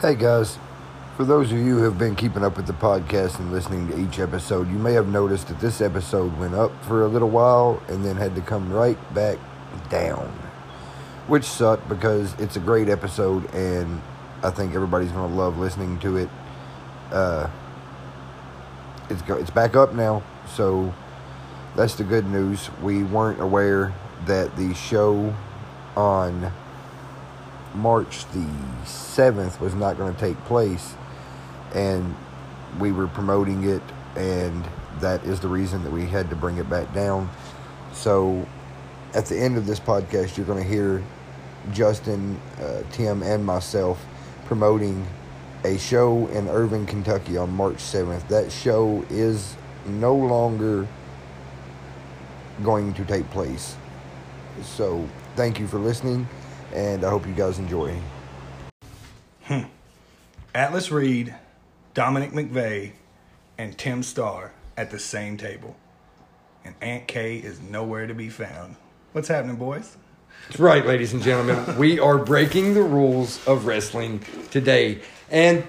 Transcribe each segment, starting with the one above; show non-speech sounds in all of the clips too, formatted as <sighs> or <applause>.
Hey guys, for those of you who have been keeping up with the podcast and listening to each episode, you may have noticed that this episode went up for a little while and then had to come right back down. Which sucked because it's a great episode and I think everybody's going to love listening to it. Uh, it's, go- it's back up now, so that's the good news. We weren't aware that the show on March the 7th was not going to take place. And we were promoting it, and that is the reason that we had to bring it back down. So at the end of this podcast, you're going to hear Justin, uh, Tim, and myself promoting a show in Irvine, Kentucky on March 7th. That show is no longer going to take place. So thank you for listening, and I hope you guys enjoy. Hmm. Atlas Reed, Dominic McVeigh, and Tim Starr at the same table. And Aunt Kay is nowhere to be found. What's happening, boys? That's right, ladies and gentlemen. <laughs> we are breaking the rules of wrestling today. And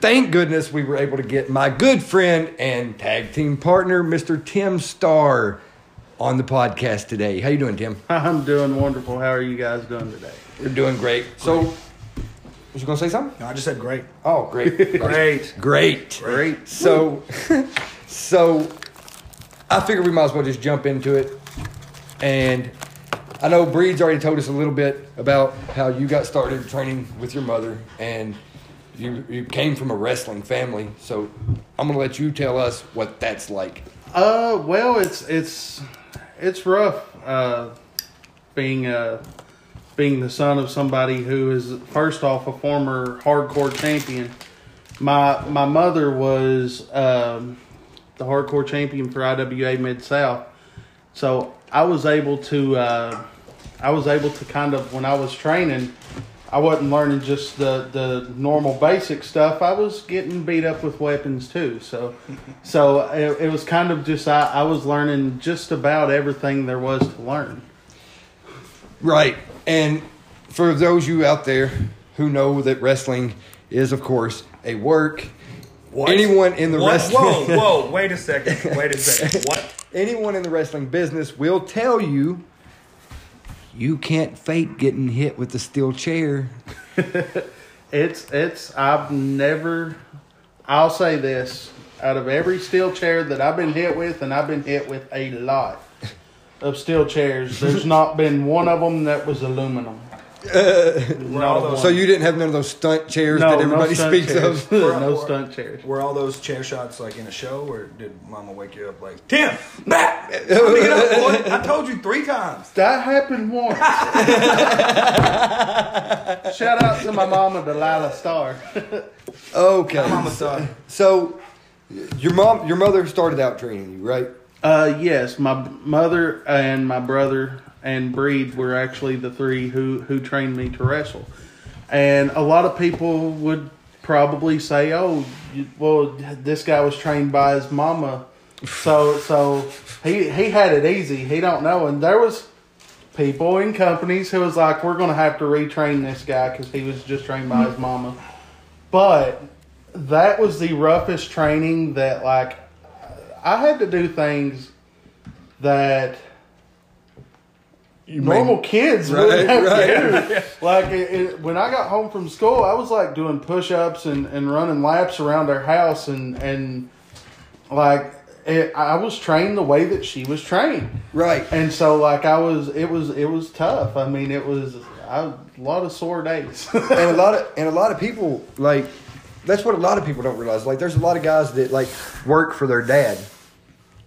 thank goodness we were able to get my good friend and tag team partner, Mr. Tim Starr, on the podcast today. How you doing, Tim? <laughs> I'm doing wonderful. How are you guys doing today? We're doing great. So, was you going to say something? No, I just said great. Oh, great. <laughs> Great. Great. Great. So, <laughs> so I figured we might as well just jump into it. And I know Breed's already told us a little bit about how you got started training with your mother, and you you came from a wrestling family. So I'm gonna let you tell us what that's like. Uh, well, it's it's it's rough. Uh, being uh being the son of somebody who is first off a former hardcore champion. My my mother was um, the hardcore champion for IWA Mid South, so I was able to uh, I was able to kind of when I was training. I wasn't learning just the, the normal basic stuff. I was getting beat up with weapons too. So, <laughs> so it, it was kind of just I, I was learning just about everything there was to learn. Right. And for those of you out there who know that wrestling is, of course, a work, What? anyone in the What? wrestling Whoa, <laughs> whoa, wait a second. Wait a second. <laughs> What? anyone in the wrestling business will tell you you can't fake getting hit with a steel chair. <laughs> It's it's I've never I'll say this out of every steel chair that I've been hit with, and I've been hit with a lot of steel chairs. There's <laughs> not been one of them that was aluminum. Not all a those- one. So you didn't have none of those stunt chairs no, that everybody no stunt speaks chairs. of. no stunt chairs. Were all those chair shots like in a show, or did Mama wake you up like Tim? <laughs> Matt, get up, boy! I told you three times. That happened once. <laughs> Shout out to my mama, Delilah Starr. Okay. Mama Starr. So your mom, your mother started out training you, right? Uh, yes, my mother and my brother and Breed were actually the three who who trained me to wrestle. And a lot of people would probably say, "Oh, you, well, this guy was trained by his mama, so so he he had it easy. He don't know." And there was people in companies who was like, "We're to have to retrain this guy because he was just trained by his mama." But that was the roughest training that like I had to do things that normal kids Right, wouldn't have right. to do. Like it, it, when I got home from school, I was like doing push-ups and, and running laps around our house, and and like it, I was trained the way that she was trained, Right. and so like I was, it was it was tough. I mean, it was I, a lot of sore days. <laughs> and a lot of and a lot of people like that's what a lot of people don't realize. Like there's a lot of guys that like work for their dad,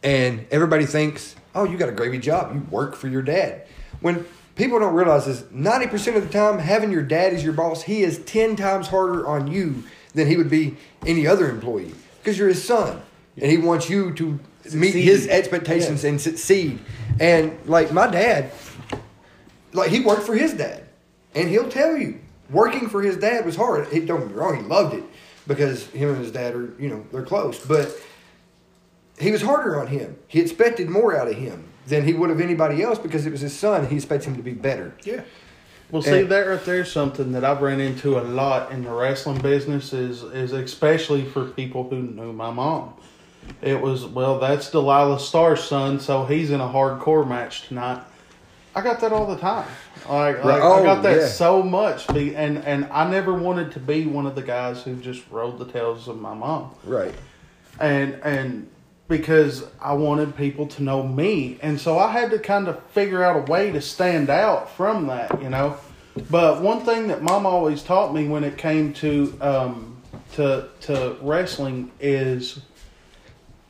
and everybody thinks, "Oh, you got a gravy job. You work for your dad." When people don't realize is ninety percent of the time having your dad as your boss, he is ten times harder on you than he would be any other employee because you're his son, and he wants you to meet his Succeed. expectations and succeed. And like my dad, like he worked for his dad, and he'll tell you working for his dad was hard. He, don't get me wrong, he loved it because him and his dad are you know they're close, but he was harder on him. He expected more out of him than he would of anybody else because it was his son. He expects him to be better. Yeah. Well, see, And- that right there is something that I've ran into a lot in the wrestling business. Is is especially for people who knew my mom. It was well, that's Delilah Starr's son, so he's in a hardcore match tonight. I got that all the time. Like, like Oh, I got that oh, yeah. so much, be, and and I never wanted to be one of the guys who just rode the tails of my mom Right. and and because I wanted people to know me, and so I had to kind of figure out a way to stand out from that, you know. But one thing that Mom always taught me when it came to um, to to wrestling is,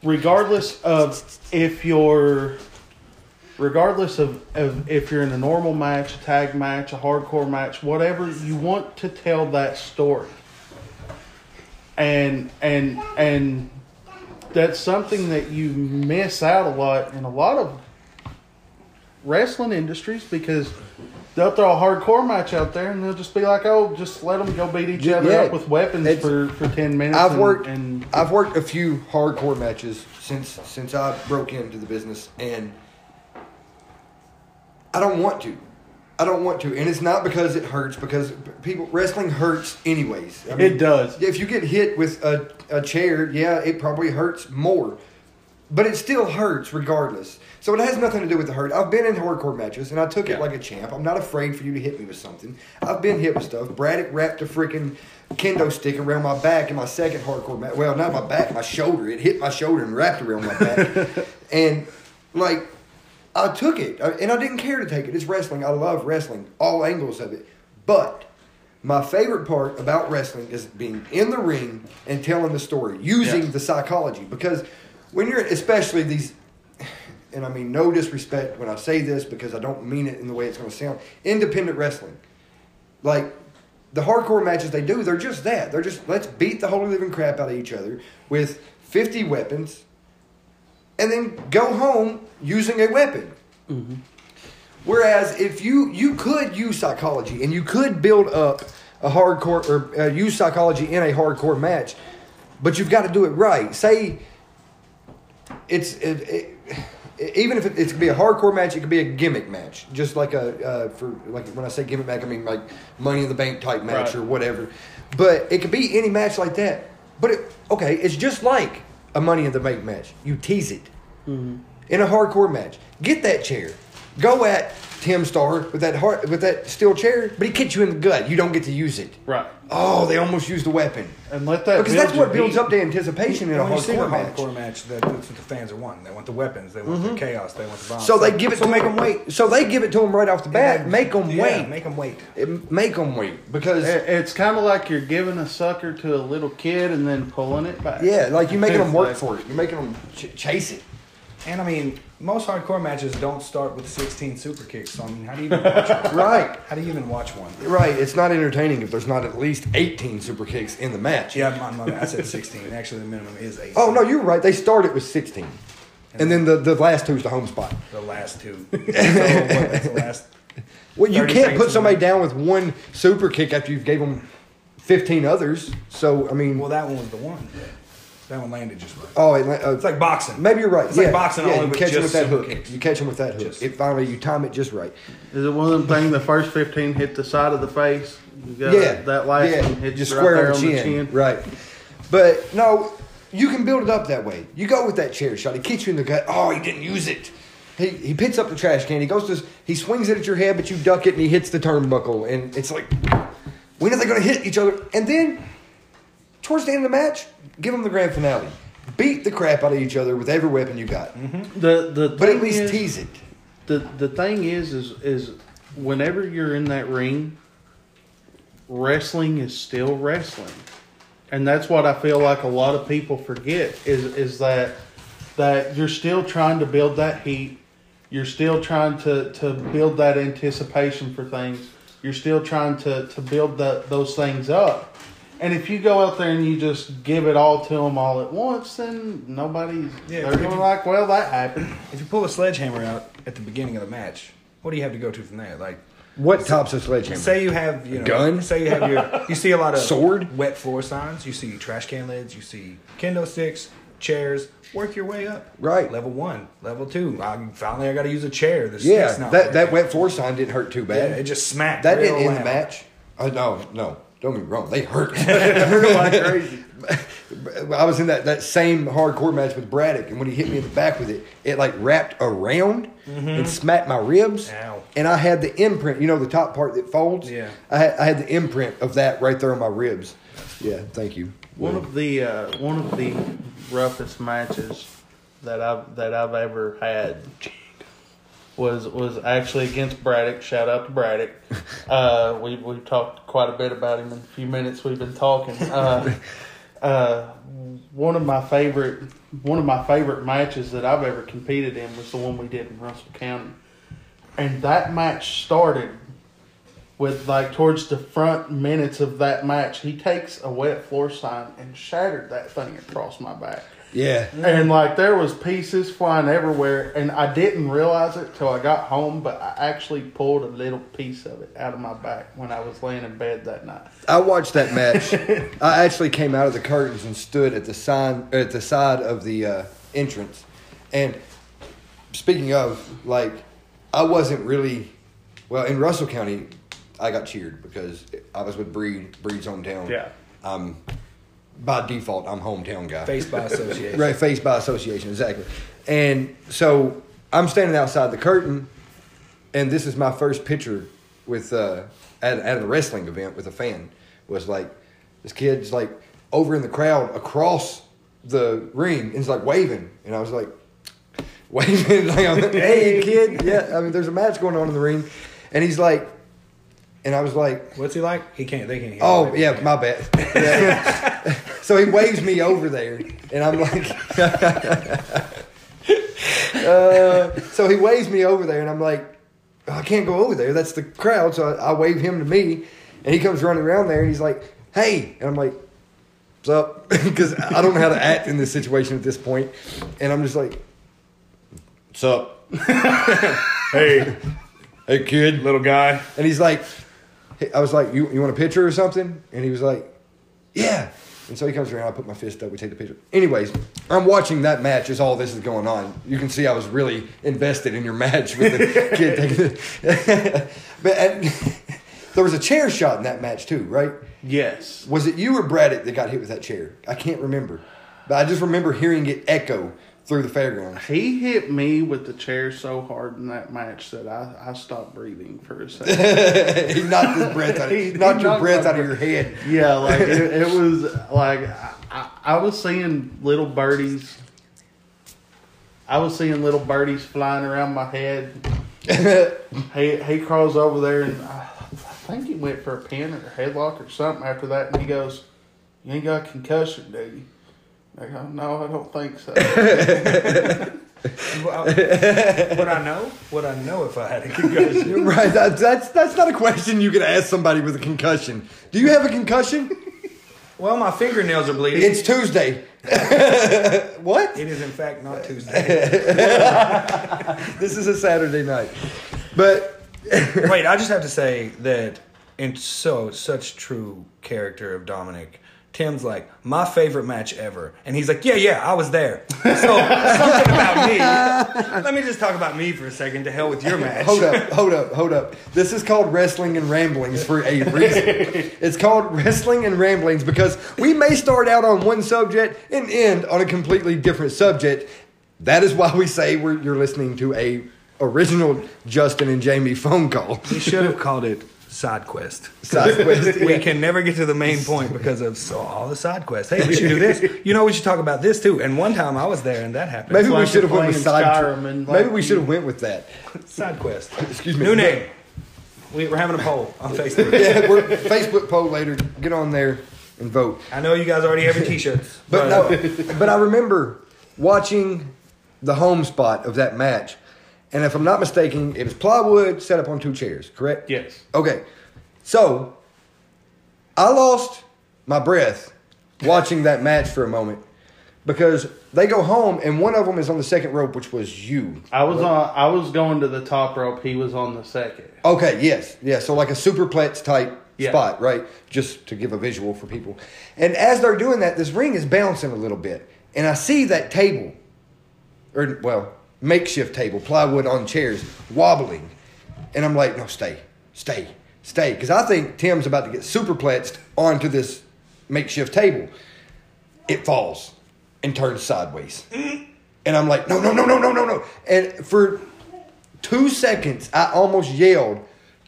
regardless of if you're regardless of, of if you're in a normal match, a tag match, a hardcore match, whatever, you want to tell that story. And and and that's something that you miss out a lot in a lot of wrestling industries because they'll throw a hardcore match out there and they'll just be like, "Oh, just let them go beat each other yeah. up with weapons for, for ten minutes." I've and- worked and I've worked a few hardcore matches since since I broke into the business and I don't want to. I don't want to. And it's not because it hurts because people wrestling hurts anyways. I it does. If you get hit with a, a chair, yeah, it probably hurts more. But it still hurts regardless. So it has nothing to do with the hurt. I've been in hardcore matches and I took Yeah. it like a champ. I'm not afraid for you to hit me with something. I've been hit with stuff. Braddock wrapped a freaking kendo stick around my back in my second hardcore match. Well, not my back, my shoulder. It hit my shoulder and wrapped around my back. <laughs> and like I took it, and I didn't care to take it. It's wrestling. I love wrestling, all angles of it. But my favorite part about wrestling is being in the ring and telling the story, using the psychology. Because when you're, especially these, and I mean no disrespect when I say this because I don't mean it in the way it's going to sound, independent wrestling. Like the hardcore matches they do, they're just that. They're just let's beat the holy living crap out of each other with 50 weapons and then go home using a weapon. Mm-hmm. Whereas if you you could use psychology and you could build up a hardcore or uh, use psychology in a hardcore match, but you've got to do it right. Say it's it, it, even if it, it could be a hardcore match, it could be a gimmick match, just like a uh, for like when I say gimmick match, I mean like Money in the Bank type match Right. or whatever. But it could be any match like that. But it, okay, it's just like a Money in the Bank match. You tease it in a hardcore match. Get that chair. Go at Tim Starr with that hard, with that steel chair, but he kicks you in the gut. You don't get to use it. Right. Oh, they almost used the weapon. And let that Because that's what builds heat. up the anticipation in a when you see a hardcore match. hardcore match, that, that's what the fans are wanting. They want the weapons. They want the mm-hmm. chaos. They want the violence. So they give it So to make them. them wait. So they give it to them right off the bat. And make them yeah, wait. Make them wait. It- make them wait because It- It's kind of like you're giving a sucker to a little kid and then pulling it back. yeah, like you're making them work It's for it. You're making them ch- chase it. And I mean, most hardcore matches don't start with 16 super kicks. So I mean, how do you even <laughs> watch one? Right. How do you even watch one? Right. It's not entertaining if there's not at least 18 super kicks in the match. Yeah, my, my, I said 16. Actually, the minimum is 18. Oh no, you're right. They started with 16, and then the, the last two's the home spot. The last two. <laughs> so, what, that's the last. Well, you can't put somebody down with one super kick after you've gave them 15 others. So I mean, Well, that one was the one. That one landed just right. oh, it, uh, It's like boxing. maybe you're right. It's yeah, like boxing yeah, only you with catch them just with that hook. kicks. You catch him with that hook. Just- it finally you time it just right. Is it one of them things? The first fifteen hit the side of the face. You got yeah, That last yeah, one hit just right square there on on the the chin. chin. Right. But no, you can build it up that way. You go with that chair shot. He kicks you in the gut. Oh, he didn't use it. He, he picks up the trash can. He goes to he swings it at your head, but you duck it and he hits the turnbuckle. And it's like, when are they going to hit each other? And then, towards the end of the match, give them the grand finale. Beat the crap out of each other with every weapon you got. Mm-hmm. The the But at least is- tease it. the the thing is is is whenever you're in that ring wrestling is still wrestling and that's what i feel like a lot of people forget is is that that you're still trying to build that heat you're still trying to to build that anticipation for things you're still trying to to build that those things up and if you go out there and you just give it all to them all at once then nobody's Yeah, they're going to you- like well that happened If you pull a sledgehammer out at the beginning of the match, what do you have to go to from there? Like, What tops a sledgehammer? say you have you know, Gun? Say you have your you see a lot of Sword? wet floor signs. You see trash can lids. You see kendo sticks. chairs, work your way up. Right. Level one, level two. I, finally, I got to use a chair. The Yeah, stick's not that that wet floor sign didn't hurt too Yeah, bad. it just smacked. that real didn't end the match. Oh no, no, don't get me wrong, they hurt. <laughs> Hurt like crazy. <laughs> I was in that, that same hardcore match with Braddock, and when he hit me in the back with it, it like wrapped around and smacked my ribs. Mm-hmm. Ow. And I had the imprint, you know, the top part that folds. Yeah. I had, I had the imprint of that right there on my ribs. Yeah, thank you. One of the uh, one of the roughest matches that I've that I've ever had was was actually against Braddock. Shout out to Braddock. <laughs> Uh, we we've talked quite a bit about him in a few minutes. We've been talking. Uh, uh, one of my favorite one of my favorite matches that I've ever competed in was the one we did in Russell County, and that match started with like towards the front minutes of that match, he takes a wet floor sign and shattered that thing across my back. Yeah. And like there was pieces flying everywhere, and I didn't realize it till I got home. But I actually pulled a little piece of it out of my back when I was laying in bed that night. I watched that match. I actually came out of the curtains and stood at the sign at the side of the uh, entrance. And speaking of, like, I wasn't really well in Russell County. I got cheered because I was with Breed, Breed's hometown. Yeah. Um, by default, I'm hometown guy. Face by <laughs> association. Right, face by association, exactly. And so I'm standing outside the curtain, and this is my first picture with uh, at, at a wrestling event with a fan. Was like this kid's like over in the crowd across the ring, and he's like waving, and I was like <laughs> waving, <laughs> like, "Hey, kid, yeah." I mean, there's a match going on in the ring, and he's like, and I was like, What's he like? He can't. They can't. hear Oh him. yeah, my bad. Yeah. so he waves me over there, and I'm like, <laughs> uh, so he waves me over there, and I'm like, "Oh, I can't go over there. That's the crowd. So I, I wave him to me, and he comes running around there, and he's like, Hey, and I'm like, What's up? <laughs> Because I don't know how to act in this situation at this point, and I'm just like, What's up? <laughs> Hey, Hey kid, little guy. And he's like, hey, I was like, you, you want a picture or something? And he was like, yeah. And so he comes around, I put my fist up, we take the picture. Anyways, I'm watching that match as all this is going on. You can see I was really invested in your <laughs> match with the kid taking the. <laughs> but and, <laughs> there was a chair shot in that match too, right? Yes. Was it you or Braddock that got hit with that chair? I can't remember. But I just remember hearing it echo through the fairgrounds. He hit me with the chair so hard in that match that I, I stopped breathing for a second. <laughs> he knocked his breath out. <laughs> He- He knocked he your breath out of your head. Yeah, like it, <laughs> it was like I, I, I was seeing little birdies. I was seeing little birdies flying around my head. he he crawls over there and I, I think he went for a pin or a headlock or something after that, and he goes, "You ain't got a concussion, do you?" I go, "No, I don't think so." <laughs> Well, would I know? Would I know if I had a concussion? <laughs> Right. That, that's that's not a question you can ask somebody with a concussion. Do you have a concussion? well, my fingernails are bleeding. It's Tuesday. <laughs> what? it is in fact not Tuesday. This is a Saturday night. But Wait, I just have to say that in so such true character of Dominic, Tim's like my favorite match ever, and he's like, yeah, yeah, I was there. So something about me. <laughs> Let me just talk about me for a second. To hell with your match. hold up, hold up, hold up. This is called wrestling and ramblings for a reason. <laughs> it's called wrestling and ramblings because we may start out on one subject and end on a completely different subject. That is why we say we're, you're listening to a original Justin and Jamie phone call. We should have called it side quest. Side quest. <laughs> We can never get to the main point because of so, all the side quests. Hey, we should do this. You know, we should talk about this too. And one time I was there and that happened. Maybe we should have went with side. Skyrim and, maybe we should have went with that. side quest. <laughs> Excuse me. New name. We, we're having a poll on Facebook. Yeah, we're Facebook poll later. Get on there and vote. I know you guys already have your T-shirts, But no, but I remember watching the home spot of that match, and if I'm not mistaken, it was plywood set up on two chairs. Correct? yes. Okay, so I lost my breath watching that match for a moment because they go home and one of them is on the second rope, which was you. I was on. I was going to the top rope. He was on the second. Okay, yes, yeah. So like a superplex type Yeah. spot, right? Just to give a visual for people. And as they're doing that, this ring is bouncing a little bit, and I see that table, or well, makeshift table, plywood on chairs, wobbling, and I'm like, no, stay, stay, stay, because I think Tim's about to get superplexed onto this makeshift table. It falls and turns sideways, and I'm like, no, no, no, no, no, no, no, and for two seconds, I almost yelled,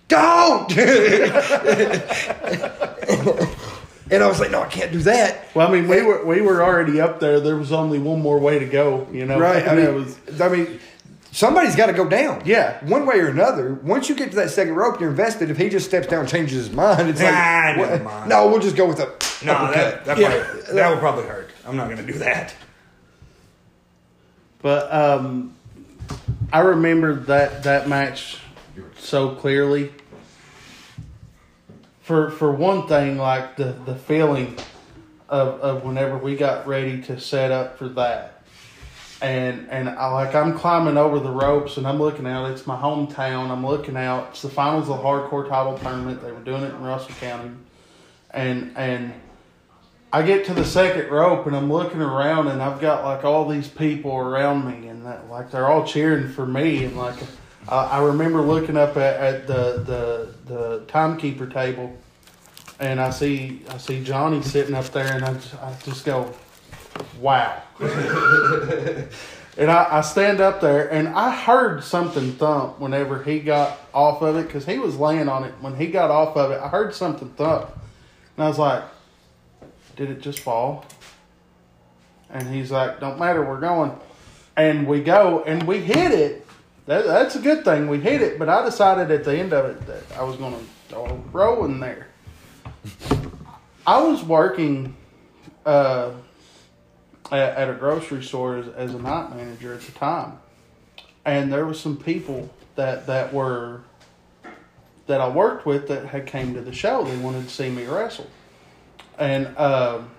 don't! <laughs> <laughs> and I was like, no, I can't do that. Well, I mean, we were we were already up there. There was only one more way to go. You know, Right. I <laughs> mean, it was I mean, somebody's got to go down. Yeah. One way or another. Once you get to that second rope, you're invested. If he just steps down, and changes his mind, it's Nah, like, never mind. no, we'll just go with a No, uppercut. that that, Yeah. probably, that would probably hurt. I'm not gonna do that. But um, I remember that that match so clearly. For for one thing, like the the feeling of of whenever we got ready to set up for that, and and I like I'm climbing over the ropes and I'm looking out. It's my hometown. I'm looking out. It's the finals of the hardcore title tournament. They were doing it in Russell County, and and I get to the second rope and I'm looking around and I've got like all these people around me and that, like they're all cheering for me and like I I remember looking up at, at the, the the timekeeper table and I see I see Johnny sitting up there and I just, I just go wow and I, I stand up there and I heard something thump whenever he got off of it because he was laying on it when he got off of it I heard something thump and I was like did it just fall? And he's like, don't matter, we're going. And we go and we hit it. That, that's a good thing. We hit it, but I decided at the end of it that I was going to row in there. I was working uh, at, at a grocery store as, as a night manager at the time. And there was some people that, that were that I worked with that had came to the show. They wanted to see me wrestle and um,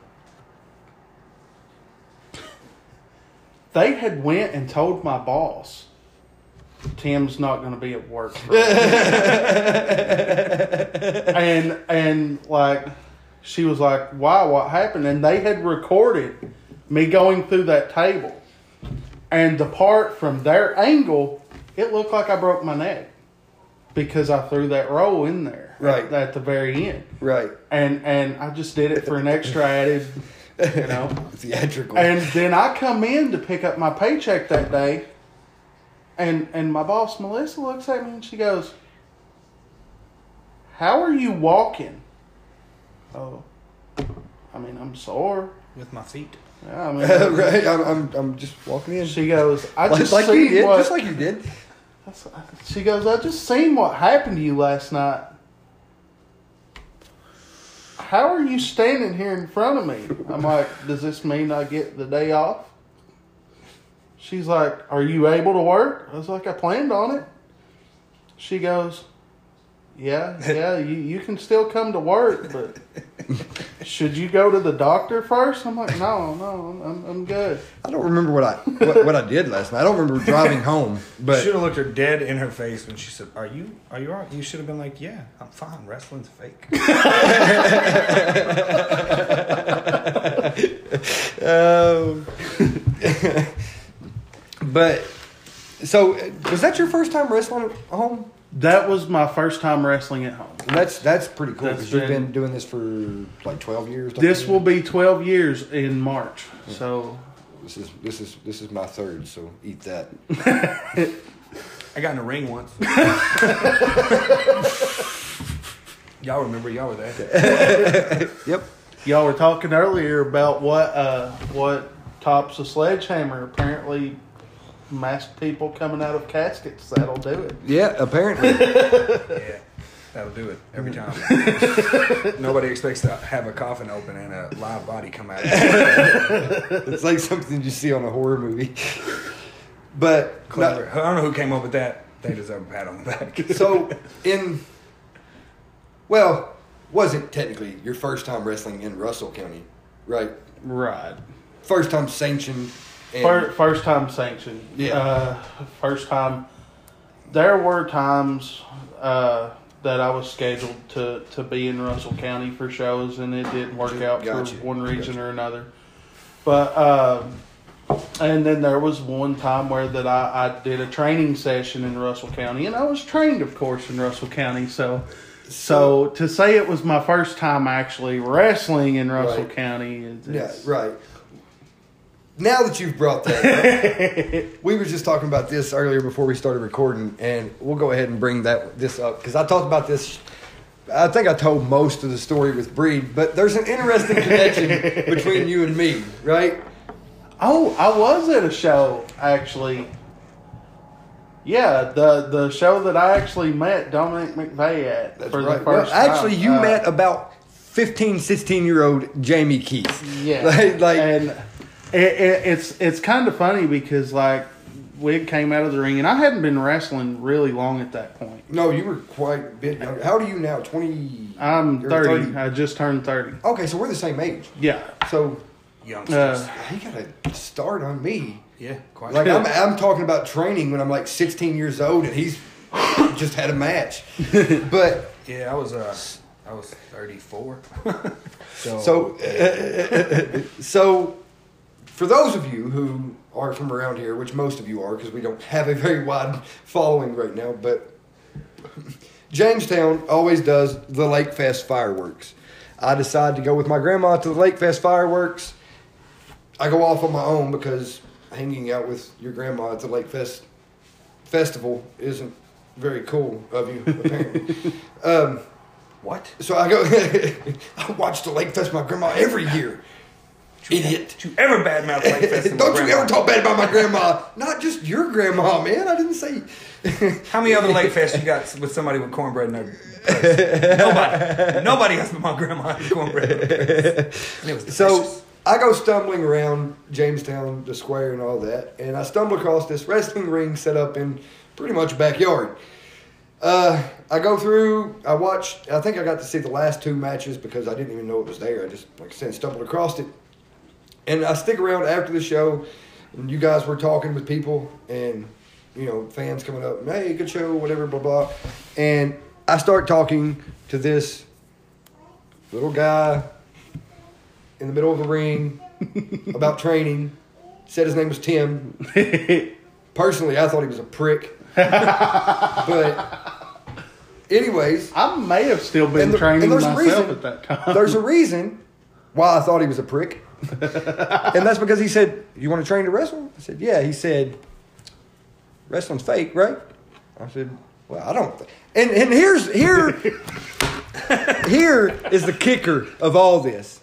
they had went and told my boss tim's not going to be at work <laughs> and and like she was like why what happened and they had recorded me going through that table and the part from their angle it looked like i broke my neck because i threw that roll in there Right. at, at the very end Right. and and I just did it for an extra added, you know. <laughs> Theatrical. And then I come in to pick up my paycheck that day, and and my boss Melissa looks at me and she goes, "How are you walking?" Oh, I mean I'm sore. With my feet. Yeah, I <laughs> mean. right. I'm, I'm, I'm just walking in. She goes, I like, just like seen you did. what, Just like you did. She goes, I just seen what happened to you last night. How are you standing here in front of me? I'm like, does this mean I get the day off? She's like, are you able to work? I was like, I planned on it. She goes, yeah, <laughs> yeah, you, you can still come to work, but should you go to the doctor first? I'm like, no, no, I'm, I'm good. I don't remember what I what, what I did last night. I don't remember driving home, you but should have looked her dead in her face when she said, "Are you? Are you alright?" You should have been like, "Yeah, I'm fine. Wrestling's fake." <laughs> <laughs> Um, but so was that your first time wrestling at home? That was my first time wrestling at home. And that's that's pretty cool because you've been- been doing this for like twelve years. This you? will be 12 years in March. So This is this is this is my third, so eat that. <laughs> I got in a ring once. <laughs> y'all remember? Y'all were there. <laughs> Yep. y'all were talking earlier about what uh, what tops a sledgehammer. Apparently, masked people coming out of caskets. That'll do it. Yeah. Apparently. <laughs> Yeah, that'll do it every time. <laughs> Nobody expects to have a coffin open and a live body come out. <laughs> it's like something you see on a horror movie. But Clever. I don't know who came up with that. They deserve a pat on the back. so in well, wasn't technically your first time wrestling in Russell County, right? Right. First time sanctioned. First, first time sanction. Yeah. Uh, first time. There were times uh, that I was scheduled to, to be in Russell County for shows, and it didn't work out Gotcha. for one reason Gotcha. or another. But um, and then there was one time where that I, I did a training session in Russell County, and I was trained, of course, in Russell County. So, so to say it was my first time actually wrestling in Russell Right. County, is, Yeah, right. Now that you've brought that up, <laughs> we were just talking about this earlier before we started recording, and we'll go ahead and bring that this up because I talked about this. I think I told most of the story with Breed, but there's an interesting <laughs> connection between you and me, right? Oh, I was at a show actually. Yeah, the the show that I actually met Dominic McVeigh at That's for right. the first well, actually, time. you Uh, met about 15, 16 year old Jamie Keith. Yeah, <laughs> like, like and it, it, it's it's kind of funny because like Wig came out of the ring, and I hadn't been wrestling really long at that point. no, you were quite a bit younger. How old are you now? Twenty. I'm You're 30. I just turned 30. Okay, so we're the same age. Yeah. So Youngsters. Uh, he got a start on me. yeah, quite. Like I'm, I'm talking about training when I'm like 16 years old, and he's <laughs> just had a match. <laughs> But yeah, I was uh, I was 34. so <laughs> so, so for those of you who are from around here, which most of you are, because we don't have a very wide following right now, but Jamestown always does the Lake Fest fireworks. I decide to go with my grandma to the Lake Fest fireworks. I go off on my own because hanging out with your grandma at the Lake Fest festival isn't very cool of you, apparently. <laughs> um, what? so I go, <laughs> I watch the Lake Fest with my grandma every year. Idiot. <laughs> Don't you ever badmouth Lake Fest? Don't you ever talk bad about my grandma. Not just your grandma, man. I didn't say. How many other Lake Fest you got with somebody with cornbread in their? Nobody. Nobody has but my grandma had cornbread in her place. And it was So. I go stumbling around Jamestown, the square, and all that, and I stumble across this wrestling ring set up in pretty much backyard. Uh, I go through. I watched. I think I got to see the last two matches because I didn't even know it was there. I just, like I said, stumbled across it, and I stick around after the show. And you guys were talking with people, and you know, fans coming up. Hey, good show, whatever, blah blah. And I start talking to this little guy in the middle of the ring <laughs> about training. Said his name was Tim. <laughs> Personally, I thought he was a prick. <laughs> but, anyways, I may have still been the- training and there's a myself reason- at that time. there's a reason why I thought he was a prick. And that's because he said, You want to train to wrestle? I said, Yeah. He said, Wrestling's fake, right? I said, Well, I don't. Th-. And, and here's here <laughs> here is the kicker of all this.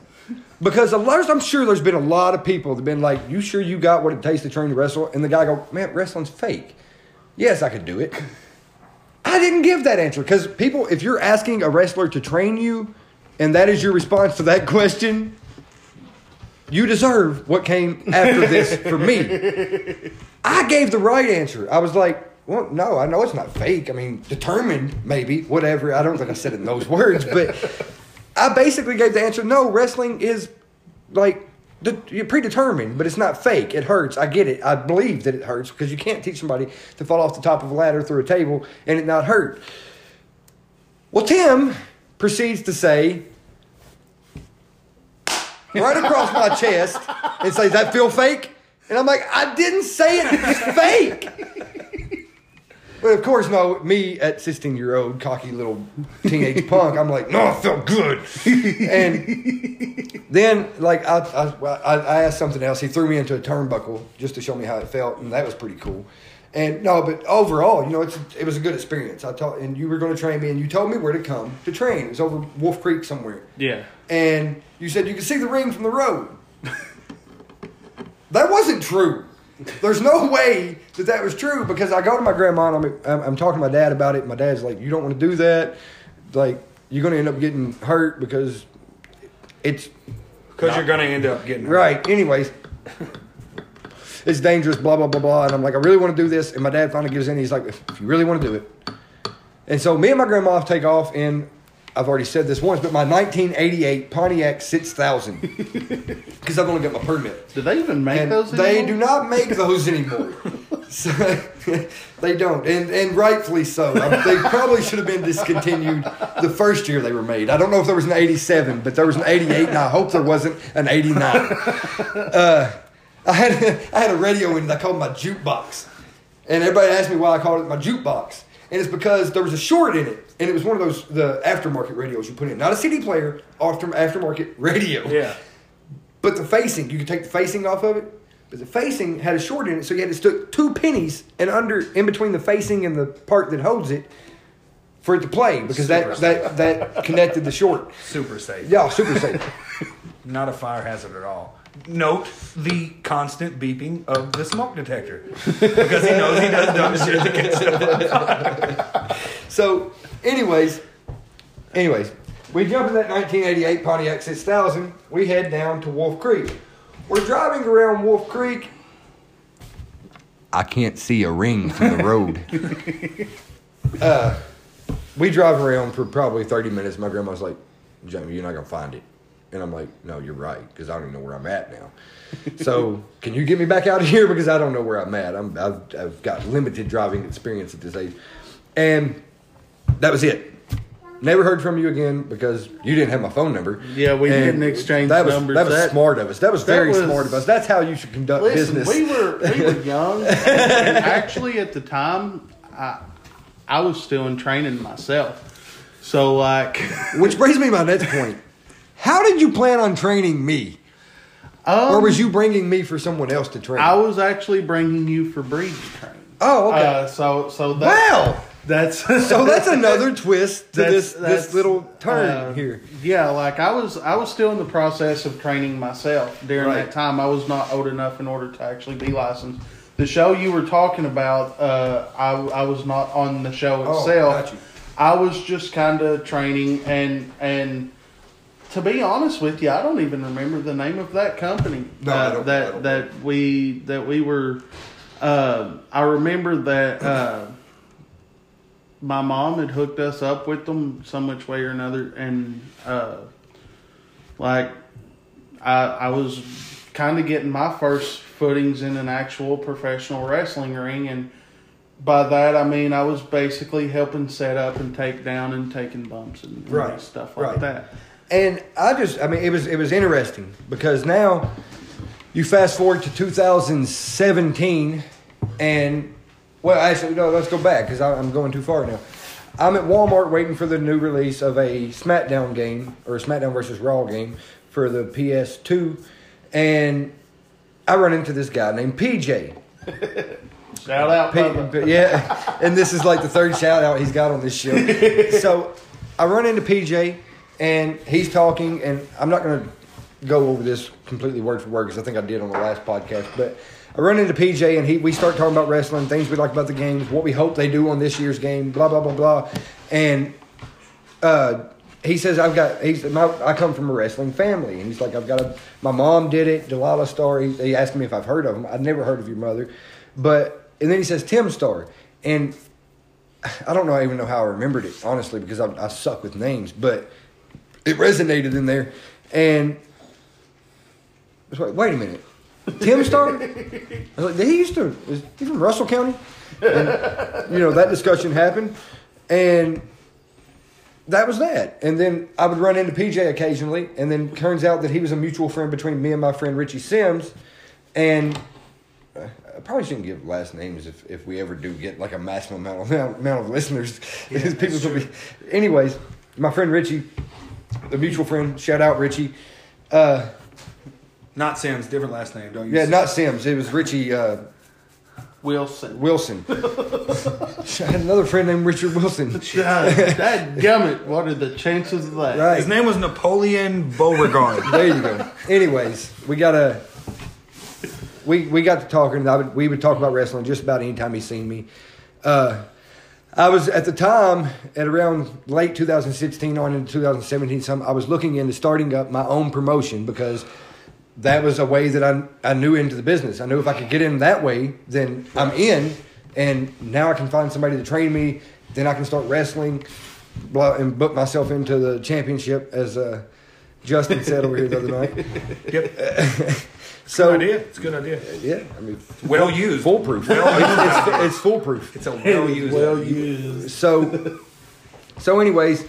Because a lot, I'm sure there's been a lot of people that have been like, "You sure you got what it takes to train to wrestle?" And the guy go, "Man, wrestling's fake." Yes, I could do it. I didn't give that answer because people, if you're asking a wrestler to train you, and that is your response to that <laughs> question, you deserve what came after this for me. <laughs> I gave the right answer. I was like, well, no, I know it's not fake. I mean, determined, maybe, whatever. I don't think I said it in those <laughs> words, but I basically gave the answer no, wrestling is like you're predetermined, but it's not fake. It hurts. I get it. I believe that it hurts because you can't teach somebody to fall off the top of a ladder through a table and it not hurt. Well, Tim proceeds to say, right across my chest, and say, Does that feel fake? And I'm like, I didn't say it was fake. But of course, no, me at 16 year old, cocky little teenage punk, I'm like, no, it felt good. and then, like, I, I, I, I asked something else. He threw me into a turnbuckle just to show me how it felt, and that was pretty cool. And no, but overall, you know, it's it was a good experience. I taught, and you were going to train me, and you told me where to come to train. It was over Wolf Creek somewhere yeah. and you said you could see the ring from the road. that wasn't true. There's no way that that was true because I go to my grandma and I'm, I'm, talking to my dad about it. And my dad's like, "You don't want to do that. Like, you're going to end up getting hurt because it's Because you're going to end up getting right." Anyways, it's dangerous. Blah blah blah blah. And I'm like, I really want to do this. And my dad finally gives in. He's like, "If you really want to do it." And so me and my grandma take off in, I've already said this once, but my 1988 Pontiac 6000. <laughs> Because I've only got my permit. Do they even make And those? they do not make those <laughs> anymore. so, <laughs> they don't, and and rightfully so. I- they probably should have been discontinued the first year they were made. I don't know if there was an '87, but there was an '88, and I hope there wasn't an '89. Uh, I had I had a radio in it. I called my jukebox, and everybody asked me why I called it my jukebox, and it's because there was a short in it, and it was one of those the aftermarket radios you put in, not a CD player, after aftermarket <laughs> radio. Yeah. But the facing, you could take the facing off of it. But the facing had a short in it, so you had to stick two pennies and under in between the facing and the part that holds it for it to play because that, that that connected the short. Super safe. Yeah, super safe. <laughs> Not a fire hazard at all. Note the constant beeping of the smoke detector because he knows he does dumb shit to get stuff on fire. <laughs> So, anyways, anyways, we jump in that 1988 Pontiac 6000. We head down to Wolf Creek. We're driving around Wolf Creek. I can't see a ring from the road. <laughs> uh, we drive around for probably 30 minutes. My grandma's like, Jamie, you're not going to find it. And I'm like, no, you're right, because I don't even know where I'm at now. so, <laughs> can you get me back out of here? Because I don't know where I'm at. I'm, I've, I've got limited driving experience at this age. And that was it. Never heard from you again because you didn't have my phone number. Yeah, we And didn't exchange that was, numbers. That was That- smart of us. That was that very was- smart of us. That's how you should conduct Listen, business. we were we were <laughs> young, and, actually at the time, I I was still in training myself. So like, Which brings me to my next point. How did you plan on training me? um, or was you bringing me for someone else to train? I was actually bringing you for breeding training. oh, okay. Uh, so so that, Wow. that's <laughs> so that's another twist to That's- this that's, this little turn uh, here. Yeah, like I was I was still in the process of training myself during Right. that time. I was not old enough in order to actually be licensed. The show you were talking about, uh, I I was not on the show Oh, itself. you. I was just kind of training and and to be honest with you, I don't even remember the name of that company No, I uh, that that we that we were. Uh, I remember that uh, my mom had hooked us up with them some which way or another, and uh, like I I was kind of getting my first footings in an actual professional wrestling ring, and by that I mean I was basically helping set up and take down and taking bumps and, and stuff like right. that. And I just, I mean, it was it was interesting because now you fast forward to 2017, and well, actually, no, let's go back because I'm going too far now. I'm at Walmart waiting for the new release of a SmackDown game or a SmackDown versus Raw game for the PS2, and I run into this guy named PJ. <laughs> Shout out, P- yeah, and this is like the third shout out he's got on this show. <laughs> so I run into PJ and he's talking, and I'm not going to go over this completely word for word because I think I did on the last podcast, but. I run into PJ and he we start talking about wrestling, things we like about the games, what we hope they do on this year's game, blah blah blah blah, and uh, he says I've got he's my, I come from a wrestling family, and he's like I've got a my mom did it, Delilah Starr. He, he asked me if I've heard of him. I'd never heard of your mother, but and then he says Tim Starr, and I don't know I even know how I remembered it honestly because I, I suck with names, but it resonated in there, and I was like, wait a minute, Tim Starr? I was like, he used to is he from Russell County? And, you know that discussion happened, and that was that. And then I would run into PJ occasionally, and then turns out that he was a mutual friend between me and my friend Richie Sims. And I probably shouldn't give last names if, if we ever do get like a maximum amount of, amount of listeners. because <laughs> people will be. Anyways, my friend Richie, the mutual friend, shout out Richie. Uh, Not Sims, different last name. Don't you? yeah, Sims. not Sims. It was Richie uh, Wilson. Wilson. <laughs> <laughs> I had another friend named Richard Wilson. <laughs> That gummit, what are the chances of that? Right. His name was Napoleon Beauregard. There you go. Anyways, we got a we we got to talking. I would, we would talk about wrestling just about any time he's seen me. Uh, I was at the time at around late 2016 on into 2017. Some I was looking into starting up my own promotion because that was a way that I I knew into the business. I knew if I could get in that way, then I'm in, and now I can find somebody to train me. Then I can start wrestling, blah, and book myself into the championship as uh, Justin said over here the other night. <laughs> yep. <laughs> So Good idea. It's a good idea. yeah, I mean, Well used. foolproof. Well it's, it's foolproof. It's a well used. well used. So, so anyways,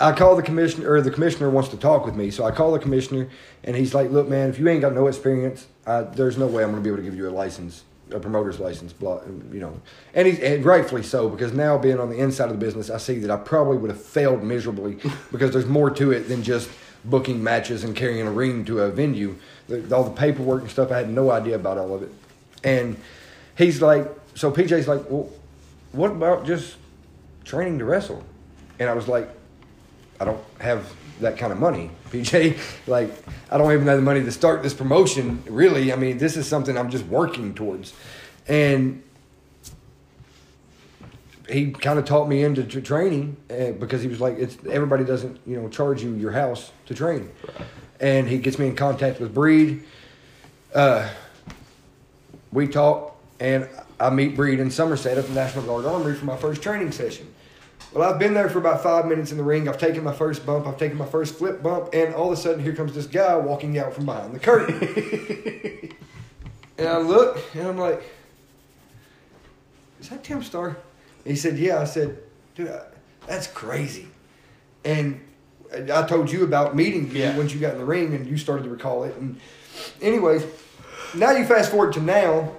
I call the commissioner, or the commissioner wants to talk with me. So I call the commissioner, and he's like, "Look, man, if you ain't got no experience, I, there's no way I'm going to be able to give you a license, a promoter's license, blah, you know." And he's and rightfully so because now being on the inside of the business, I see that I probably would have failed miserably because there's more to it than just booking matches and carrying a ring to a venue. The, all the paperwork and stuff, I had no idea about all of it. And he's like, so PJ's like, well, what about just training to wrestle? And I was like, I don't have that kind of money, <laughs> PJ. Like, I don't even have the money to start this promotion, really. I mean, this is something I'm just working towards. And he kind of taught me into tr- training uh, because he was like, it's everybody doesn't, you know, charge you your house to train. And he gets me in contact with Breed. Uh, we talk, and I meet Breed in Somerset at the National Guard Armory for my first training session. Well, I've been there for about five minutes in the ring. I've taken my first bump. I've taken my first flip bump, and all of a sudden, here comes this guy walking out from behind the curtain. <laughs> and I look, and I'm like, "Is that Tim Starr?" He said, "Yeah." I said, "Dude, I- that's crazy." And I told you about meeting you Yeah. once you got in the ring, and you started to recall it. And anyways, now you fast forward to now.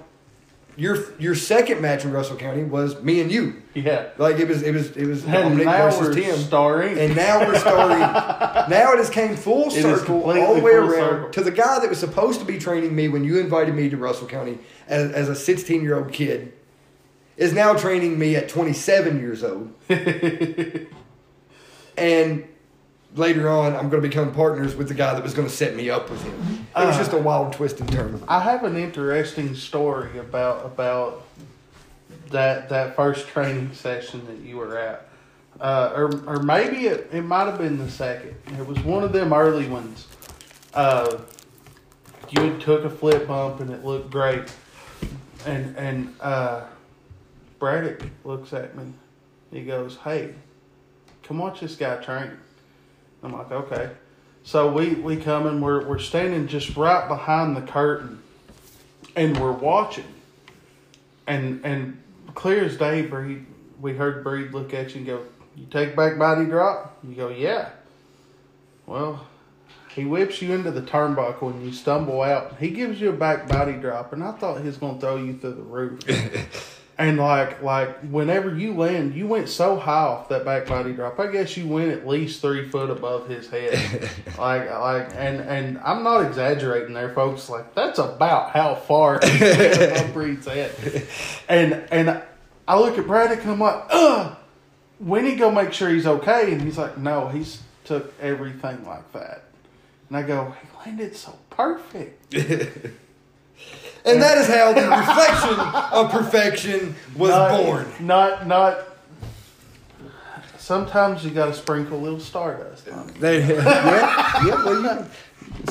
Your your second match in Russell County was me and you. Yeah. Like it was, it was, it was And Dominic now versus we're Tim, starring. and now we're starting. <laughs> now it has came full is circle all the way around circle. to the guy that was supposed to be training me when you invited me to Russell County as, as a 16 year old kid, is now training me at 27 years old, <laughs> and later on I'm going to become partners with the guy that was going to set me up with him. It was Uh. just a wild twist and turn. I have an interesting story about about that that first training session that you were at, uh, or or maybe it, it might have been the second. It was one of them early ones. Uh, you took a flip bump and it looked great, and and uh, Braddock looks at me. He goes, "Hey, come watch this guy train." I'm like, "Okay." So we, we come and we're, we're standing just right behind the curtain and we're watching. And and clear as day, Breed, we heard Breed look at you and go, You take back body drop? You go, Yeah. Well, he whips you into the turnbuckle and you stumble out. He gives you a back body drop, and I thought he was going to throw you through the roof. <laughs> and like like whenever you land, you went so high off that back body drop. I guess you went at least three foot above his head. <laughs> like like and and I'm not exaggerating there, folks. Like that's about how far above Breed's head. And and I look at Braddock and I'm like, ugh. When he go make sure he's okay, and he's like, no, he's took everything like that. And I go, he landed so perfect. <laughs> And that is how the <laughs> reflection of perfection was not, born. Not not. Sometimes you got to sprinkle a little stardust on it. They, <laughs> yeah, yeah, well, you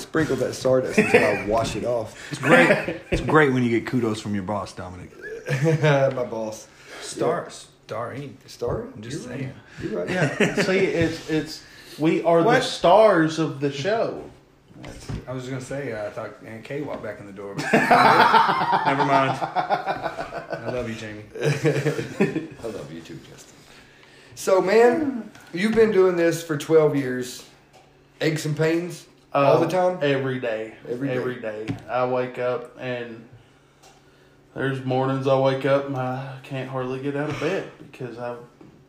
sprinkle that stardust until I wash it off. It's great. it's great when you get kudos from your boss, Dominic. <laughs> My boss. Stars. Starring. Star? I'm just You're right. saying. You're right. Yeah, see, it's it's we are the stars of the show. I was just gonna say uh, I thought Aunt Kay walked back in the door. But <laughs> Never mind. I love you, Jamie. I love you too, Justin. So, man, you've been doing this for 12 years. Aches and pains all the Um, time? Every day. Every day. Every day. I wake up and there's mornings I wake up and I can't hardly get out of bed because I've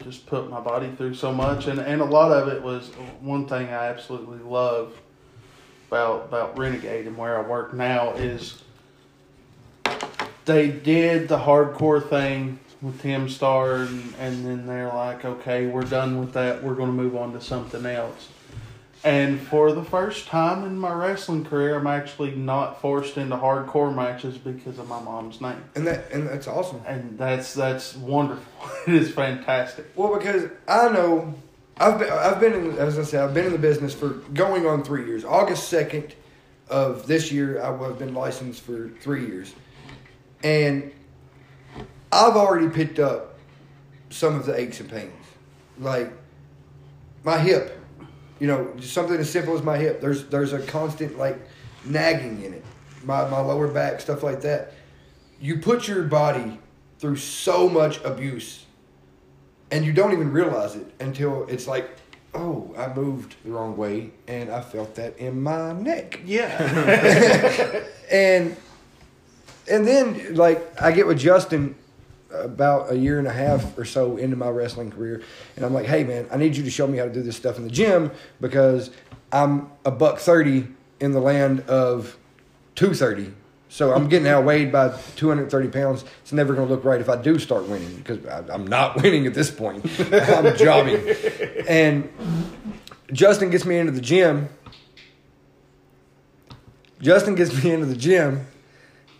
just put my body through so much and, and a lot of it was one thing I absolutely love about about Renegade and where I work now is they did the hardcore thing with Tim Starr and, and then they're like, okay, we're done with that. We're going to move on to something else. And for the first time in my wrestling career, I'm actually not forced into hardcore matches because of my mom's name. And that and that's awesome. And that's that's wonderful. <laughs> it is fantastic. Well, because I know I've been I've been in as I said I've been in the business for going on three years. August second of this year, I have been licensed for three years, and I've already picked up some of the aches and pains, like my hip. You know, something as simple as my hip. There's there's a constant like nagging in it, my, my lower back, stuff like that. You put your body through so much abuse and you don't even realize it until it's like, oh, I moved the wrong way and I felt that in my neck. Yeah. <laughs> And and then like I get with Justin about a year and a half or so into my wrestling career, and I'm like, hey man, I need you to show me how to do this stuff in the gym because I'm a buck thirty in the land of two thirty. So I'm getting outweighed by 230 pounds. It's never going to look right if I do start winning because I'm not <laughs> winning at this point. <laughs> I'm jobbing. And Justin gets me into the gym. Justin gets me into the gym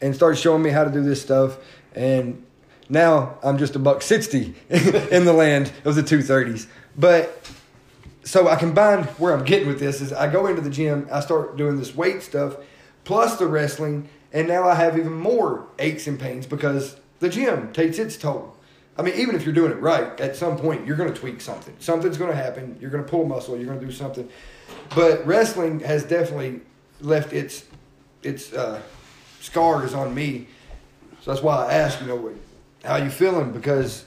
and starts showing me how to do this stuff. And now I'm just a buck 60 <laughs> in the land of the 230s. But so I combine where I'm getting with this is I go into the gym, I start doing this weight stuff plus the wrestling, and now I have even more aches and pains because the gym takes its toll. I mean, even if you're doing it right, at some point you're going to tweak something. Something's going to happen. You're going to pull a muscle. You're going to do something. But wrestling has definitely left its its uh, scars on me. So that's why I ask, you know, how you feeling? Because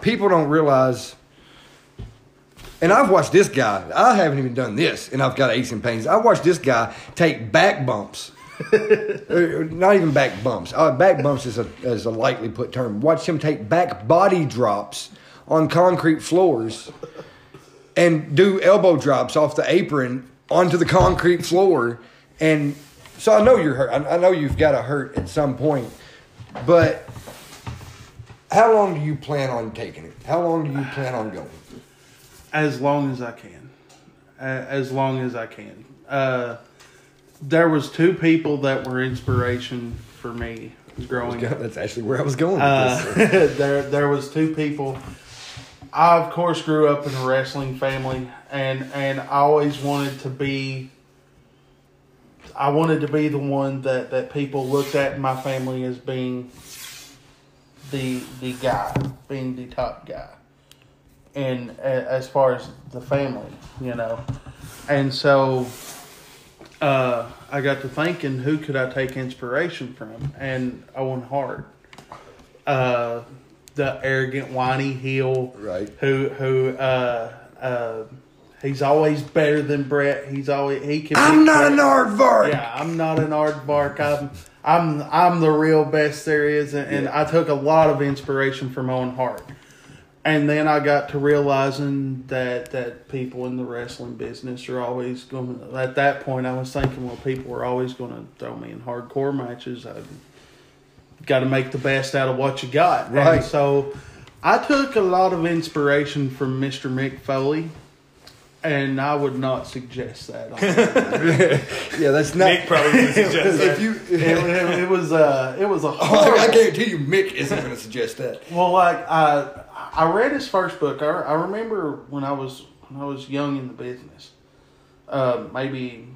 people don't realize. And I've watched this guy. I haven't even done this, and I've got aches and pains. I watched this guy take back bumps. <laughs> Not even back bumps. Uh, back bumps is a, is a lightly put term. Watch him take back body drops on concrete floors and do elbow drops off the apron onto the concrete floor. And so I know you're hurt. I, I know you've got to hurt at some point. But how long do you plan on taking it? How long do you plan on going? as long as I can, as long as I can. Uh, there was two people that were inspiration for me growing up. <laughs> That's actually where I was going with Uh, this. <laughs> there, there was two people. I of course grew up in a wrestling family, and and I always wanted to be. I wanted to be the one that that people looked at in my family as being the the guy, being the top guy, and as far as the family, you know, and so uh, I got to thinking, who could I take inspiration from? And Owen Hart, uh, the arrogant, whiny heel, Right. Who who uh, uh, he's always better than Bret. He's always he can. I'm not an Bret. aardvark. Yeah, I'm not an aardvark. I'm I'm I'm the real best there is, and, and I took a lot of inspiration from Owen Hart. And then I got to realizing that that people in the wrestling business are always going. to At that point, I was thinking, well, people are always going to throw me in hardcore matches. I've got to make the best out of what you got. Right. And so I took a lot of inspiration from Mr. Mick Foley, and I would not suggest that. <laughs> Yeah, that's not. Mick probably would <laughs> suggest that. if you, it, it, it was uh, it was a Oh, I horrible. guarantee you, Mick isn't going to suggest that. Well, like I, I read his first book. I, I remember when I was when I was young in the business. Uh, maybe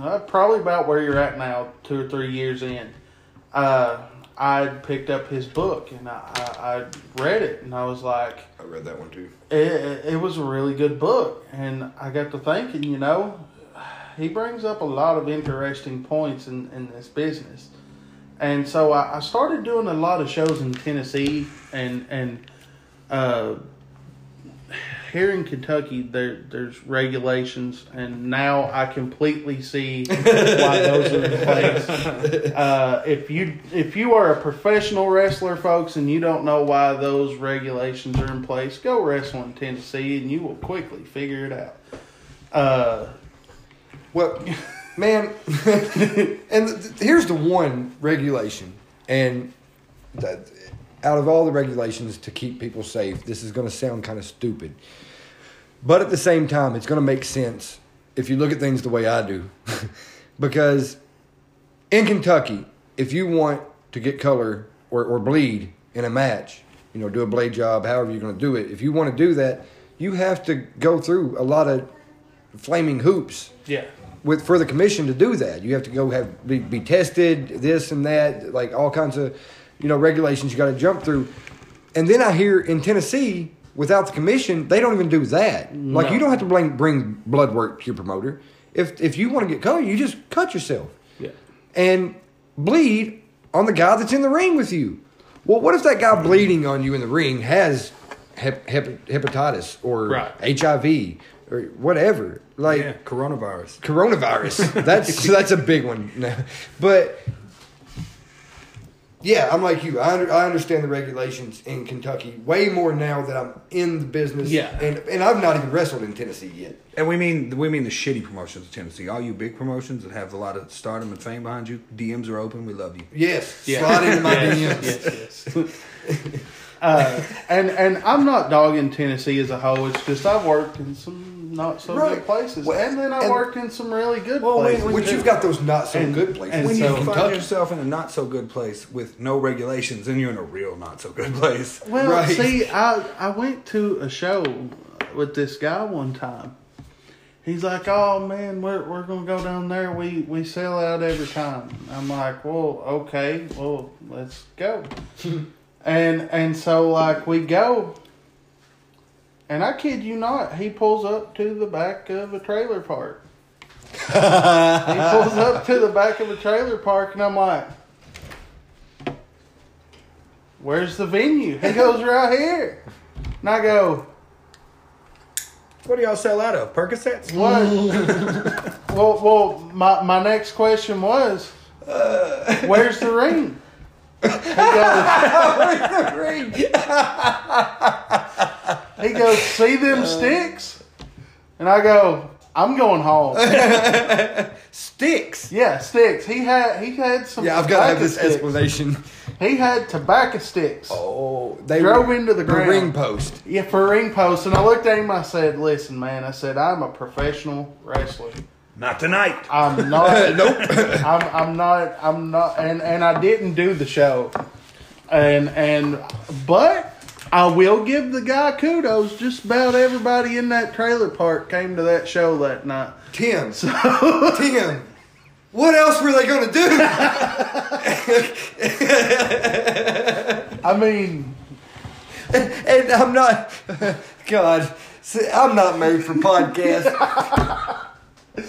uh, probably about where you're at now, two or three years in. Uh, I picked up his book and I, I, I read it and I was like, I read that one too. it, it it was a really good book. And I got to thinking, you know, he brings up a lot of interesting points in, in this business. And so I, I started doing a lot of shows in Tennessee and, and uh, here in Kentucky, there there's regulations, and now I completely see <laughs> why those are in place. Uh, if you if you are a professional wrestler, folks, and you don't know why those regulations are in place, go wrestle in Tennessee, and you will quickly figure it out. Uh, Well, man, <laughs> and here's the one regulation, and that, out of all the regulations to keep people safe, this is going to sound kind of stupid, but at the same time, it's going to make sense if you look at things the way I do, <laughs> because in Kentucky, if you want to get color or, or bleed in a match, you know, do a blade job, however you're going to do it, if you want to do that, you have to go through a lot of flaming hoops yeah. with for the commission to do that. You have to go have be, be tested, this and that, like all kinds of you know regulations you got to jump through. And then I hear in Tennessee, without the commission, they don't even do that. Like you don't have to bring bring blood work to your promoter. If if you want to get color, you just cut yourself. Yeah. and bleed on the guy that's in the ring with you. Well, what if that guy bleeding on you in the ring has hep- hep- hepatitis or Right. HIV or whatever? Like Yeah, coronavirus. coronavirus. That's that's a big one. <laughs> But yeah, I'm like you. I, under, I understand the regulations in Kentucky way more now that I'm in the business. Yeah. and and I've not even wrestled in Tennessee yet. And we mean we mean the shitty promotions of Tennessee. All you big promotions that have a lot of stardom and fame behind you, DMs are open. We love you. Yes, Yeah. slide into my <laughs> yes, DMs. yes, yes. <laughs> uh, and and I'm not dogging Tennessee as a whole. It's just I've worked in some not so Right. good places, Well, and then I and- worked in some really good Well, places. when Which you've got those not so And- good places. and When so- you find Kentucky. yourself in a not so good place with no regulations, then you're in a real not so good place. Well, Right. see, I I went to a show with this guy one time. He's like, "Oh man, we're we're gonna go down there. We we sell out every time." I'm like, "Well, okay, well, let's go." <laughs> and and so like we go, and I kid you not, he pulls up to the back of a trailer park. he pulls up to the back of a trailer park, and I'm like. Where's the venue? He goes right here. And I go, What do y'all sell out of? Percocets? what? well, well, my, my next question was, where's the ring? He goes, <laughs> <laughs> he goes, see them uh, sticks? And I go, I'm going home. <laughs> Sticks. Yeah, sticks. He had he had some. Yeah, I've got to have tobacco this sticks. explanation. He had tobacco sticks. Oh, they Drove were into the ground. ring post. Yeah, for a ring post, and I looked at him. I said, "Listen, man," I said, "I'm a professional wrestler. Not tonight. I'm <laughs> not. Nope. <laughs> I'm, I'm not. I'm not." And and I didn't do the show, and and but I will give the guy kudos. Just about everybody in that trailer park came to that show that night. Tim. <laughs> Tim. What else were they going to do? I mean, and I'm not. God, see, I'm not made for podcasts.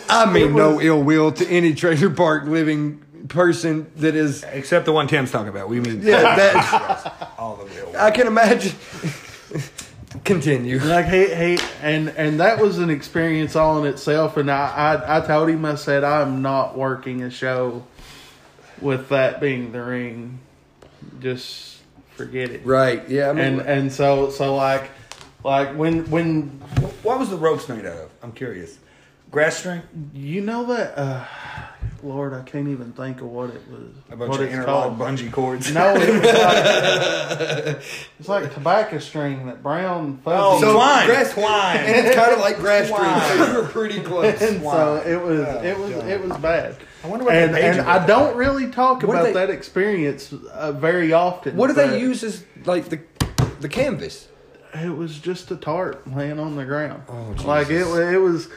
I mean, no ill will to any trailer park living person that is. Except the one Tim's talking about. We mean Yeah, <laughs> that all the real. I can imagine. Continue. like he, he and and that was an experience all in itself. And I, I I told him I said I'm not working a show with that being the ring. Just forget it. Right. Yeah. I mean, and and so so like like when when What was the ropes made out of? I'm curious. Grass string? you know that uh Lord I can't even think of what it was A bunch what of it's interlocked called. bungee cords. No, it was like <laughs> it's like tobacco string that brown fuzzy. Oh, So, twine. grass- twine. and it's kind of like grass string, Twine. so you were pretty close. and so it was Oh, it was God. it was bad. I wonder what and the and I don't really talk What about they- that experience uh, very often. What do they use as like the the canvas? It was just a tart laying on the ground. Oh, like it it was.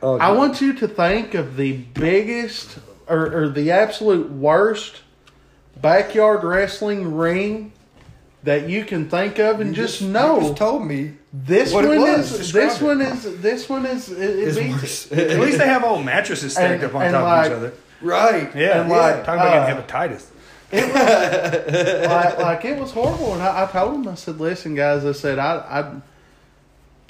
Oh, I want you to think of the biggest or, or the absolute worst backyard wrestling ring that you can think of, and You just, you know just told me this what it one was. is this it. one is this one is it, it is beats worse. it. At least they have old mattresses stacked And- up on top like- of each other. right. Yeah, and yeah. like, Talking about uh, getting hepatitis. like, like it was horrible. And I, I told them, I said, "Listen, guys," I said, I, I,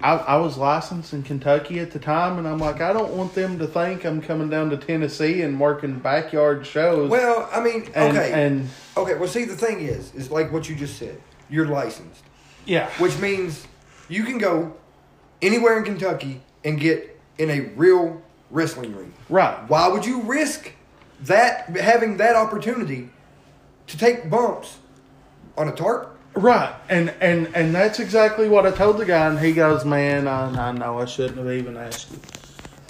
I, I was licensed in Kentucky at the time, and I'm like, I don't want them to think I'm coming down to Tennessee and working backyard shows. Well, I mean, and, okay, and okay. Well, see, the thing is, is like what you just said. You're licensed, yeah, which means you can go anywhere in Kentucky and get in a real wrestling ring. right, Why would you risk that having that opportunity to take bumps on a tarp? Right, and and and that's exactly what I told the guy, and he goes, "Man, I, I know I shouldn't have even asked you."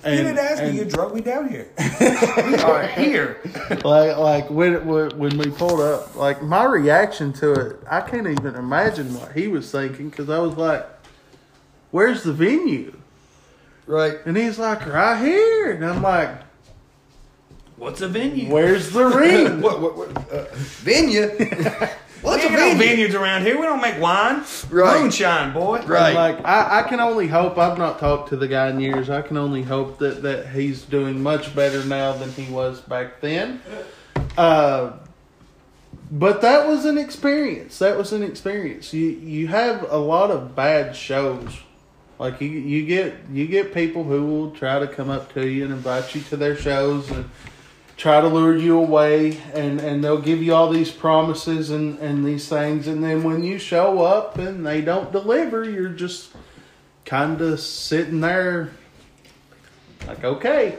You didn't ask and- me. You drove me down here. <laughs> we are here. like like when, when when we pulled up like my reaction to it i can't even imagine what he was thinking because i was like where's the venue Right. and he's like right here and i'm like What's a venue? where's the <laughs> ring What? What? what uh, venue? <laughs> What's we a ain't no vineyards around here. We don't make wine. Right. Moonshine, boy. Right. And, like I, I can only hope i've not talked to the guy in years i can only hope that that he's doing much better now than he was back then Uh, but that was an experience. That was an experience. You you have a lot of bad shows. Like you you get you get people who will try to come up to you and invite you to their shows and try to lure you away and, and they'll give you all these promises and, and these things and then when you show up and they don't deliver, you're just kinda sitting there like okay.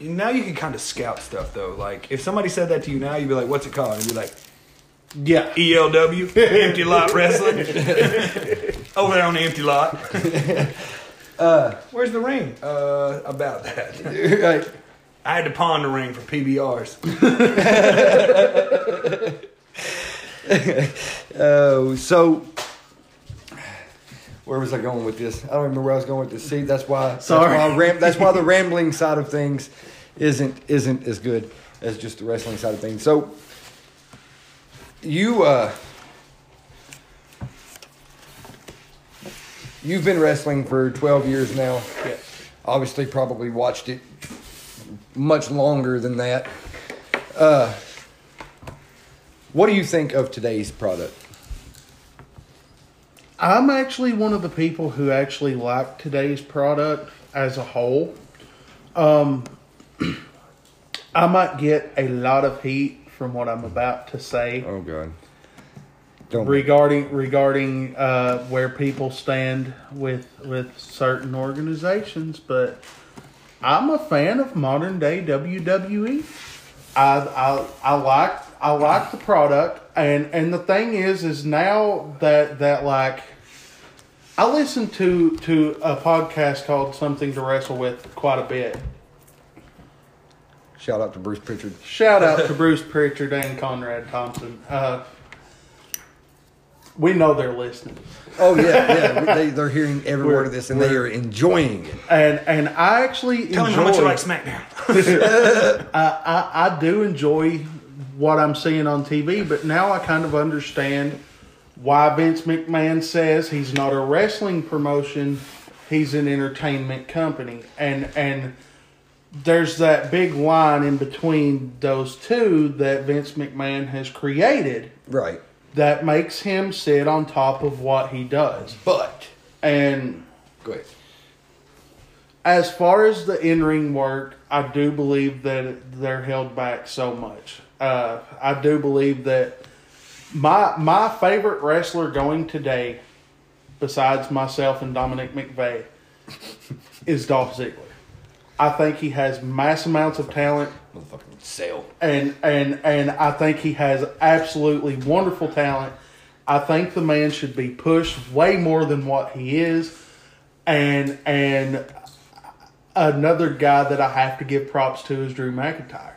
Now you can kind of scout stuff though. Like if somebody said that to you now, you'd be like, "What's it called?" And you'd be like, Yeah. "ELW, <laughs> Empty Lot Wrestling, <laughs> over there on the empty lot." <laughs> uh, where's the ring? Uh, about that. right. I had to pawn the ring for PBRs. <laughs> Oh, so where was I going with this? I don't remember where I was going with this. See, that's why. Sorry. That's why, ram- that's why the <laughs> rambling side of things isn't isn't as good as just the wrestling side of things. So you uh, you've been wrestling for twelve years now. Yeah. Obviously, probably watched it much longer than that. Uh, what do you think of today's product? I'm actually one of the people who actually like today's product as a whole. Um, <clears throat> I might get a lot of heat from what I'm about to say Oh God! Don't regarding regarding uh, where people stand with with certain organizations, but I'm a fan of modern day WWE. I I, I like I like the product, and and the thing is, is now that that like I listen to to a podcast called Something to Wrestle with quite a bit. shout out to Bruce Prichard. Shout out to <laughs> Bruce Prichard and Conrad Thompson. Uh, we know they're listening. Oh yeah, yeah. They they're hearing every We're- word of this, and they are enjoying it. and and I actually Tell enjoy. him how much you like SmackDown. <laughs> I, I I do enjoy what I'm seeing on TV, but now I kind of understand why Vince McMahon says he's not a wrestling promotion, he's an entertainment company, and and there's that big line in between those two that Vince McMahon has created Right, that makes him sit on top of what he does, but and go ahead. as far as the in ring work, I do believe that they're held back so much. Uh, I do believe that my my favorite wrestler going today, besides myself and Dominic McVeigh, is Dolph Ziggler. I think he has mass amounts of talent, Motherfucking sale. and and and I think he has absolutely wonderful talent. I think the man should be pushed way more than what he is, and and another guy that I have to give props to is Drew McIntyre,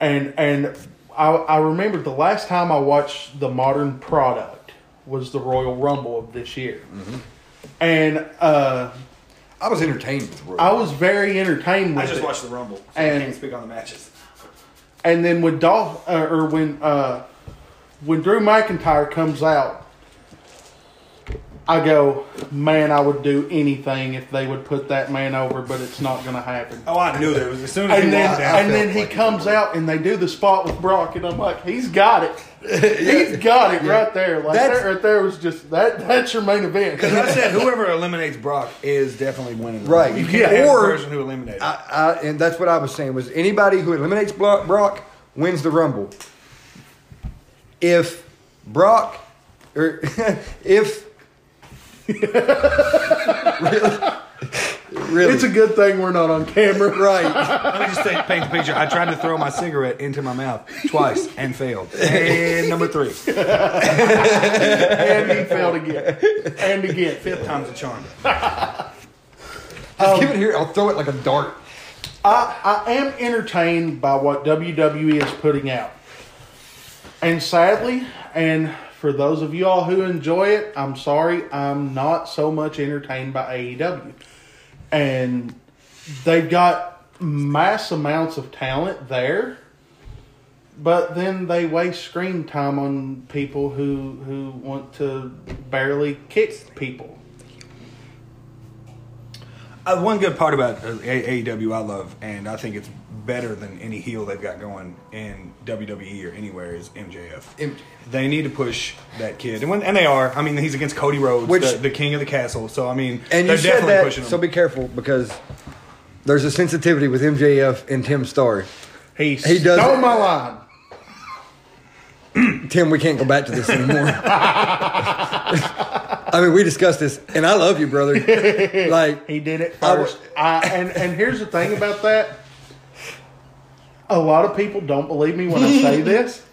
and and I, I remember the last time I watched the modern product was the Royal Rumble of this year, and uh, I was entertained with Roy. I was very entertained with I just it. watched the Rumble, so I And- can't speak on the matches. And then when Dolph uh, or when uh, when Drew McIntyre comes out, I go, man, I would do anything if they would put that man over, but it's not going to happen. Oh, I knew that. It was as soon as And he then walked out. and then he like comes out and they do the spot with Brock, and I'm like, he's got it. <laughs> He's got it right there. Like That's- that right there was just that. That's your main event. Because I said whoever eliminates Brock is definitely winning. the Right. Rumble. You Yeah. can't have Or- the person who eliminated. I, I, and that's what I was saying was anybody who eliminates Blo- Brock wins the Rumble. If Brock, or <laughs> if <laughs> really, really, it's a good thing we're not on camera. <laughs> right. Let me just say, paint the picture. I tried to throw my cigarette into my mouth twice and failed. And number three, and he failed again, and again. fifth time's a charm. Just give it here. I'll throw it like a dart. I, I am entertained by what WWE is putting out. And sadly, and for those of y'all who enjoy it, I'm sorry, I'm not so much entertained by AEW. And they've got mass amounts of talent there, but then they waste screen time on people who, who want to barely kick people. Uh, one good part about AEW I love, and I think it's better than any heel they've got going in WWE or anywhere is MJF. They need to push that kid, and when and they are. I mean, he's against Cody Rhodes, Which- the, the king of the castle. So I mean, And they're you said definitely that, pushing him. so be careful because there's a sensitivity with MJF and Tim Starr. He, He does- stole my line. <clears throat> Tim, we can't go back to this anymore. <laughs> I mean, we discussed this, and I love you, brother. <laughs> Like, He did it I first. I, and and here's the thing about that. A lot of people don't believe me when I say <laughs> this,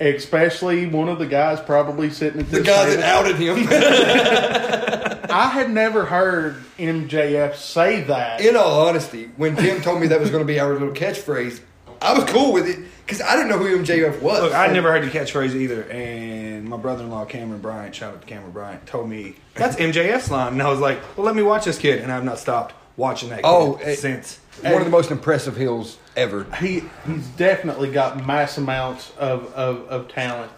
especially one of the guys probably sitting at this the guy table. that outed him. <laughs> I had never heard MJF say that. In all honesty, when Tim told me that was going to be our little catchphrase, I was cool with it because I didn't know who MJF was. Look, I never heard the catchphrase either, and my brother-in-law Cameron Bryant, shout out to Cameron Bryant, told me that's MJF's line, and I was like, "Well, let me watch this kid," and I've not stopped watching that kid Oh, eh, it- since. one of the most impressive heels ever. he he's definitely got mass amounts of, of, of talent,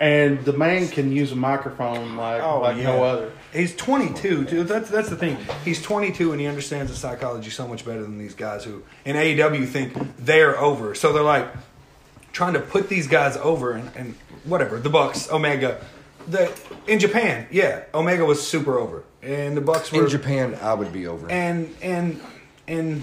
and the man can use a microphone like oh, like no other. He's 22, dude. That's that's the thing. He's 22 and he understands the psychology so much better than these guys who in AEW think they're over. So they're like trying to put these guys over and, and whatever. The Bucks, Omega, the in Japan, yeah, Omega was super over, and the Bucks were In Japan, I would be over. and and and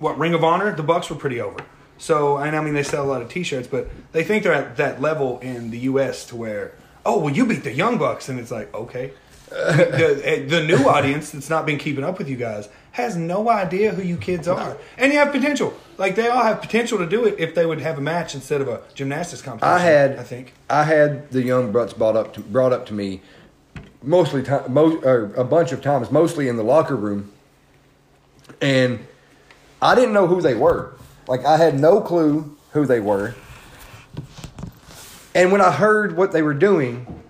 what Ring of Honor, the Bucks were pretty over. So and I mean they sell a lot of T-shirts, but they think they're at that level in the U.S. to where oh well you beat the Young Bucks and it's like okay. <laughs> the, eh, the new audience that's not been keeping up with you guys has no idea who you kids are, and you have potential. Like they all have potential to do it if they would have a match instead of a gymnastics competition. I had, I think. I had the young Bucks brought up to, brought up to me, mostly time, most, or a bunch of times, mostly in the locker room, and I didn't know who they were. Like I had no clue who they were. And when I heard what they were doing,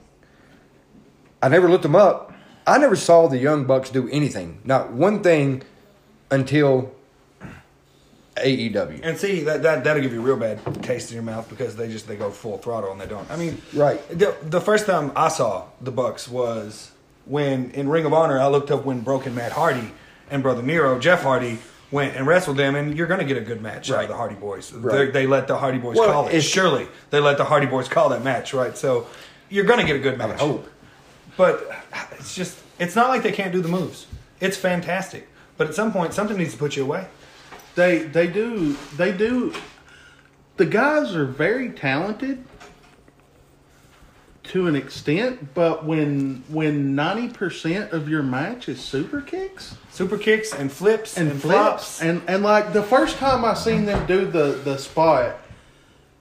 I never looked them up. I never saw the Young Bucks do anything, not one thing, until AEW. And see that that that'll give you a real bad taste in your mouth because they just they go full throttle and they don't. I mean, Right. The, the first time I saw the Bucks was when in Ring of Honor I looked up when Broken Matt Hardy and Brother Nero Jeff Hardy went and wrestled them, and you're going to get a good match out Right. of the Hardy Boys. Right. They, they let the Hardy Boys Well, call it. it's- Surely they let the Hardy Boys call that match, right? So you're going to get a good match. hope. But it's just it's not like they can't do the moves. It's fantastic. But at some point, something needs to put you away. They they do they do. The guys are very talented to an extent, but when when ninety percent of your match is super kicks Super kicks and flips and, and, flops. flips and and like the first time I seen them do the the spot,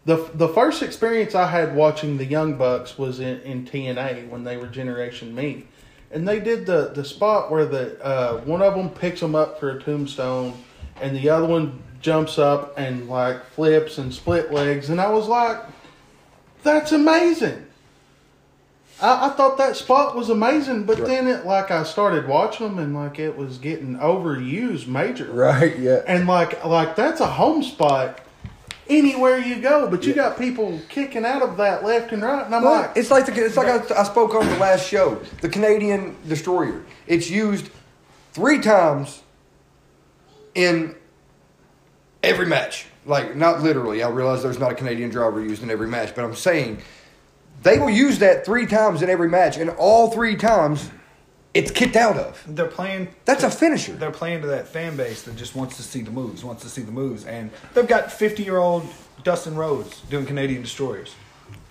the the first experience I had watching the Young Bucks was in, in TNA when they were Generation Me, and they did the the spot where the uh, one of them picks them up for a tombstone, and the other one jumps up and like flips and split legs, and I was like, that's amazing. I, I thought that spot was amazing, but then it like I started watching them and like it was getting overused major. Right? Yeah. And like like that's a home spot anywhere you go, but you got people kicking out of that left and right, and I'm Well, like, it's like the, it's like I, I spoke on the last show. The Canadian destroyer. It's used three times in every match. Like not literally. I realize there's not a Canadian driver used in every match, but I'm saying they will use that three times in every match, and all three times it's kicked out of. They're playing. That's a finisher. They're playing to that fan base that just wants to see the moves, wants to see the moves, and they've got fifty-year-old Dustin Rhodes doing Canadian destroyers.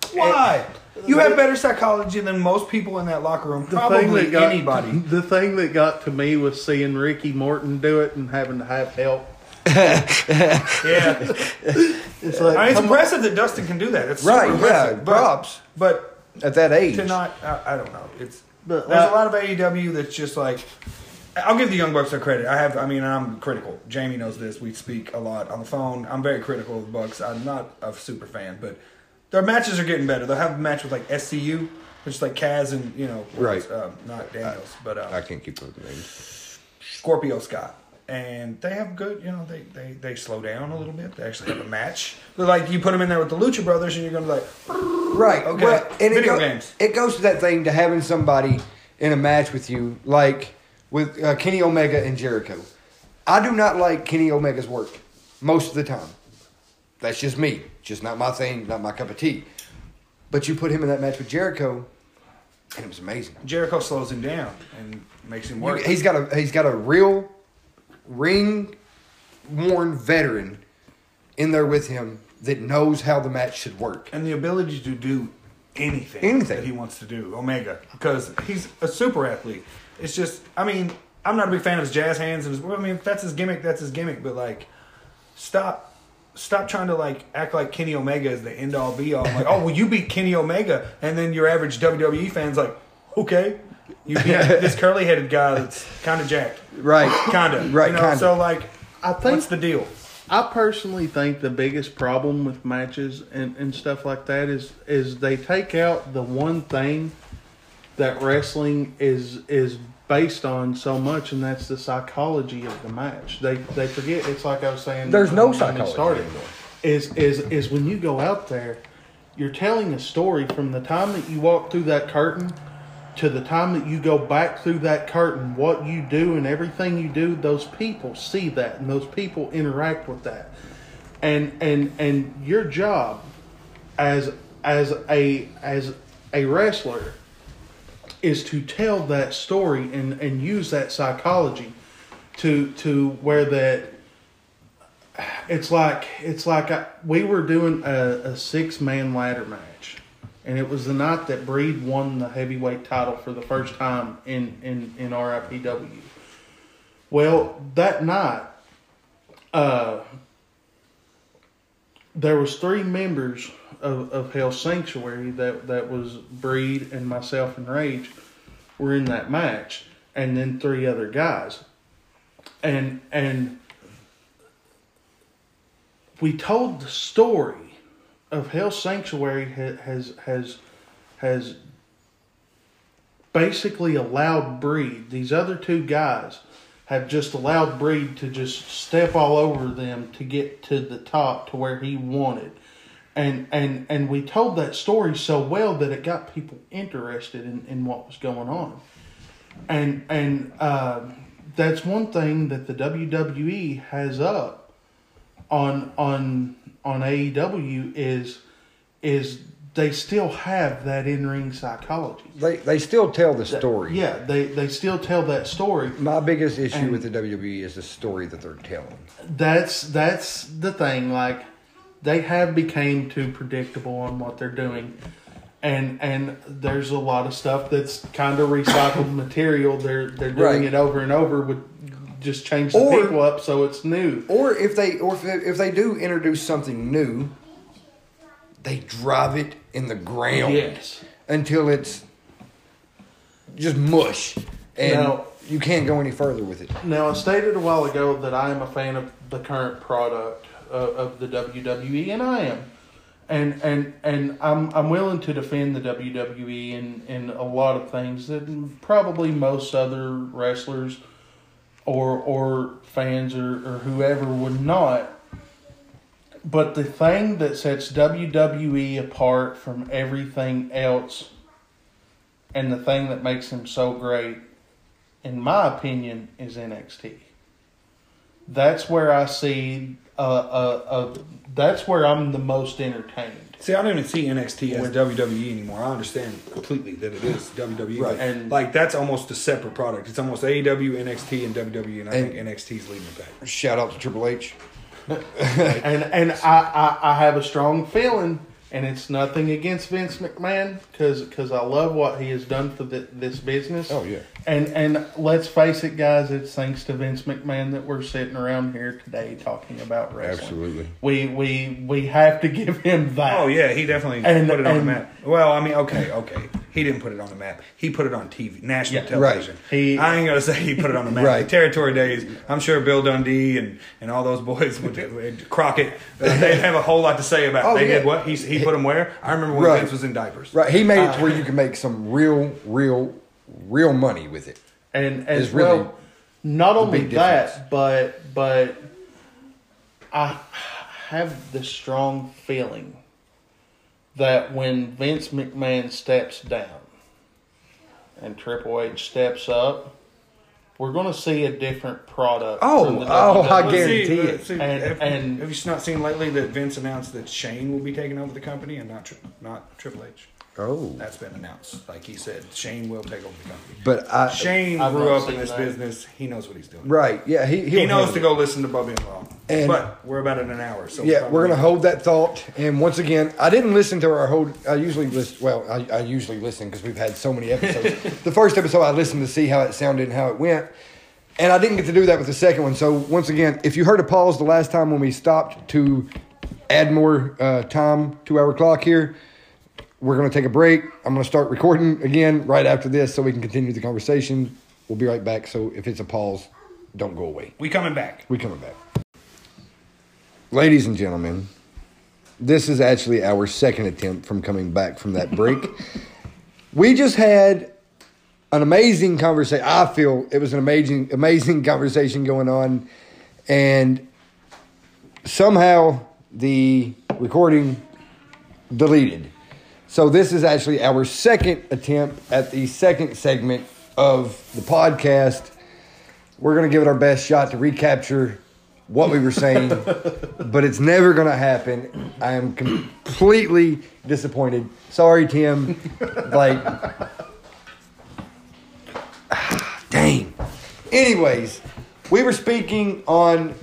Eh, Why? You have better psychology than most people in that locker room. Probably thing got anybody. the thing that got to me was seeing Ricky Morton do it and having to have help. Yeah, It's like I mean, it's impressive that Dustin can do that. It's Right, yeah, but- props. But At that age. to not, I, I don't know. It's But, there's uh, a lot of AEW that's just like. I'll give the Young Bucks their credit. I have, I mean, I'm critical. Jamie knows this. We speak a lot on the phone. I'm very critical of the Bucks. I'm not a super fan, but their matches are getting better. They'll have a match with like SCU, which is like Kaz and you know, Right. Uh, not Daniels, but uh, I can't keep up with names. Scorpio Scott. And they have good, you know, they, they, they slow down a little bit. They actually have a match. They're like, you put them in there with the Lucha Brothers, and you're going to be like, Right. Okay. Well, and it, Video go- games. it goes to that thing to having somebody in a match with you. Like with uh, Kenny Omega and Jericho. I do not like Kenny Omega's work most of the time. That's just me. Just not my thing, not my cup of tea. But you put him in that match with Jericho, and it was amazing. Jericho slows him down and makes him work. He's got a he's got a real ring worn veteran in there with him that knows how the match should work. and the ability to do anything, Anything. that he wants to do, Omega, because he's a super athlete. It's just, I mean, I'm not a big fan of his jazz hands, and his, I mean, if that's his gimmick, that's his gimmick. But like, stop, stop trying to like act like Kenny Omega is the end all be all. Like, oh, well, you beat Kenny Omega, and then your average WWE fan's like, okay, you beat this curly headed guy that's kind of jacked, Right. kind of, Right, You know, kinda. so like, I think what's the deal? I personally think the biggest problem with matches and, and stuff like that is is they take out the one thing that wrestling is is based on so much, and that's the psychology of the match. They they forget. It's like I was saying. There's no when we psychology started. anymore. Is is is when you go out there, you're telling a story from the time that you walk through that curtain to the time that you go back through that curtain, what you do and everything you do, those people see that and those people interact with that. And and and your job as as a as a wrestler is to tell that story and, and use that psychology to to where that it's like it's like I, we were doing a, a six man ladder match, and it was the night that Breed won the heavyweight title for the first time in in in RIPW. Well, that night, uh, there was three members of, of Hell Sanctuary that that was Breed and myself and Rage were in that match, and then three other guys, and and we told the story of Hell Sanctuary ha- has has has basically allowed Breed. These other two guys have just allowed Breed to just step all over them to get to the top to where he wanted. And and and we told that story so well that it got people interested in, in what was going on. And and uh, that's one thing that the WWE has up on on on AEW is is they still have that in ring psychology. They they still tell the story. Yeah, they they still tell that story. My biggest issue And- with the WWE is the story that they're telling. That's that's the thing. Like they have became too predictable on what they're doing, and and there's a lot of stuff that's kind of recycled material. They're they're doing Right. it over and over with just change the Or- people up so it's new. Or if they or if they, if they do introduce something new, they drive it in the ground Yes. until it's just mush, and Now- you can't go any further with it. Now, I stated a while ago that I am a fan of the current product of, of the WWE, and I am, and and and I'm I'm willing to defend the WWE in in a lot of things that probably most other wrestlers or or fans or, or whoever would not. But the thing that sets WWE apart from everything else, and the thing that makes them so great in my opinion, is NXT. That's where I see uh, uh, uh, that's where I'm the most entertained. See, I don't even see NXT as With- WWE anymore. I understand completely that it is WWE. Right. And- like that's almost a separate product. It's almost AEW, NXT, and WWE, and I And- think NXT is leading the pack. Shout out to Triple H. <laughs> And and I, I, I have a strong feeling, and it's nothing against Vince McMahon because because I love what he has done for the, this business. Oh, yeah. And and let's face it, guys, it's thanks to Vince McMahon that we're sitting around here today talking about wrestling. Absolutely. We we we have to give him that. Oh yeah, he definitely And- put it on the map. Well, I mean, okay, okay, he didn't put it on the map. He put it on TV, national Yeah, television. right. He- I ain't gonna say he put it on the map. <laughs> Right. The territory days, I'm sure Bill Dundee and, and all those boys would, <laughs> would Crockett, uh, they'd have a whole lot to say about. it. Oh, they yeah. did what he he put them where. I remember when Right. Vince was in diapers. Right, he made it Uh, to where you can make some real, real, real money with it. and as is really well not only big that but but i have the strong feeling that when vince mcmahon steps down and triple h steps up we're going to see a different product. Oh, from the oh, I WWE. guarantee See, it. see, And- have, and- have you not seen lately that Vince announced that Shane will be taking over the company and not not Triple H? Oh, That's been announced. Like he said, Shane will take over the company. but I Shane I've grew up in this that. business. He knows what he's doing. right, yeah, he He knows to it. go listen to Bubby and Law. And- but we're about in an hour, so Yeah, we're gonna hold that thought. And once again, I didn't listen to our whole. I usually listen. Well, I, I usually listen because we've had so many episodes. <laughs> the first episode, I listened to see how it sounded and how it went, and I didn't get to do that with the second one. So once again, if you heard a pause the last time when we stopped to add more uh, time to our clock here, we're gonna take a break. I'm gonna start recording again right after this so we can continue the conversation. We'll be right back. So if it's a pause, don't go away. We coming back. We coming back. Ladies and gentlemen, this is actually our second attempt from coming back from that break. <laughs> we just had an amazing conversation. I feel it was an amazing, amazing conversation going on, and somehow the recording deleted. So this is actually our second attempt at the second segment of the podcast. We're gonna give it our best shot to recapture what we were saying, <laughs> but it's never gonna happen. I am completely disappointed. Sorry, Tim. Like, <sighs> dang. Anyways, we were speaking on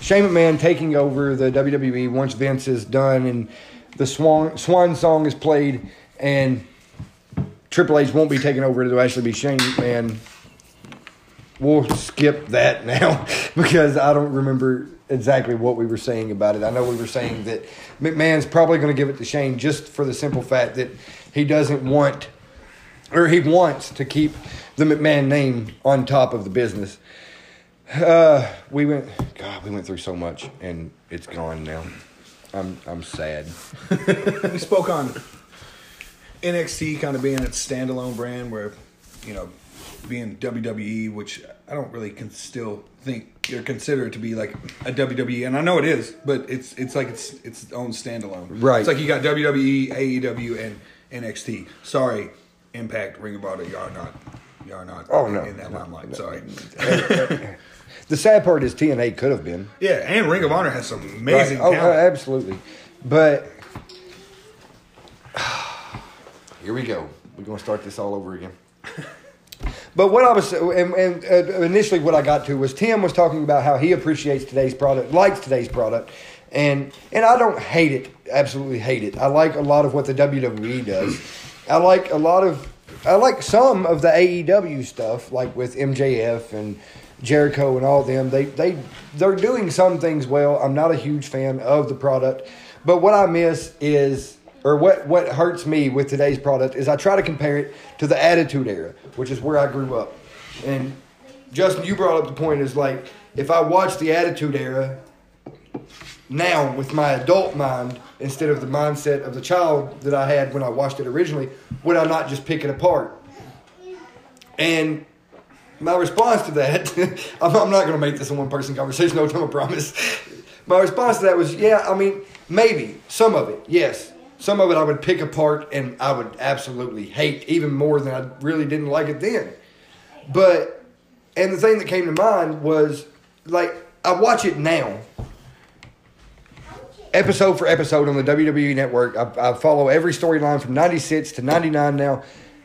Shane McMahon taking over the WWE once Vince is done and the Swan Swan song is played and Triple H won't be taking over. It'll actually be Shane McMahon. We'll skip that <laughs> now because I don't remember exactly what we were saying about it. I know we were saying that McMahon's probably going to give it to Shane just for the simple fact that he doesn't want or he wants to keep the McMahon name on top of the business. Uh, we went, God, we went through so much, and it's gone now. I'm, I'm sad. <laughs> we spoke on NXT kind of being its standalone brand, where you know, being WWE, which I don't really can still think or consider it to be like a WWE, and I know it is, but it's it's like it's its own standalone. Right. It's like you got WWE, AEW, and NXT. Sorry, Impact, Ring of Honor, y'all not. Y'all not Oh, no. in that limelight. Sorry. <laughs> The sad part is TNA could have been. Yeah, and Ring of Honor has some amazing Right. Oh, talent. uh, absolutely. But <sighs> here we go. We're going to start this all over again. <laughs> But what I was, and, and uh, initially what I got to was Tim was talking about how he appreciates today's product, likes today's product, and and I don't hate it, absolutely hate it. I like a lot of what the WWE does. <clears throat> I like a lot of, I like some of the AEW stuff, like with MJF and Jericho and all them. They they they're doing some things well. I'm not a huge fan of the product, but what I miss is or what what hurts me with today's product is I try to compare it to the Attitude Era, which is where I grew up. And Justin, you brought up the point is like if I watch the Attitude Era now with my adult mind instead of the mindset of the child that I had when I watched it originally, would I not just pick it apart? And my response to that, <laughs> I'm, I'm not going to make this a one person conversation, no <laughs> time, I promise. My response to that was, yeah, I mean, maybe some of it, yes. Some of it I would pick apart and I would absolutely hate even more than I really didn't like it then. But, and the thing that came to mind was, like, I watch it now, episode for episode on the WWE Network. I, I follow every storyline from 96 to 99 now.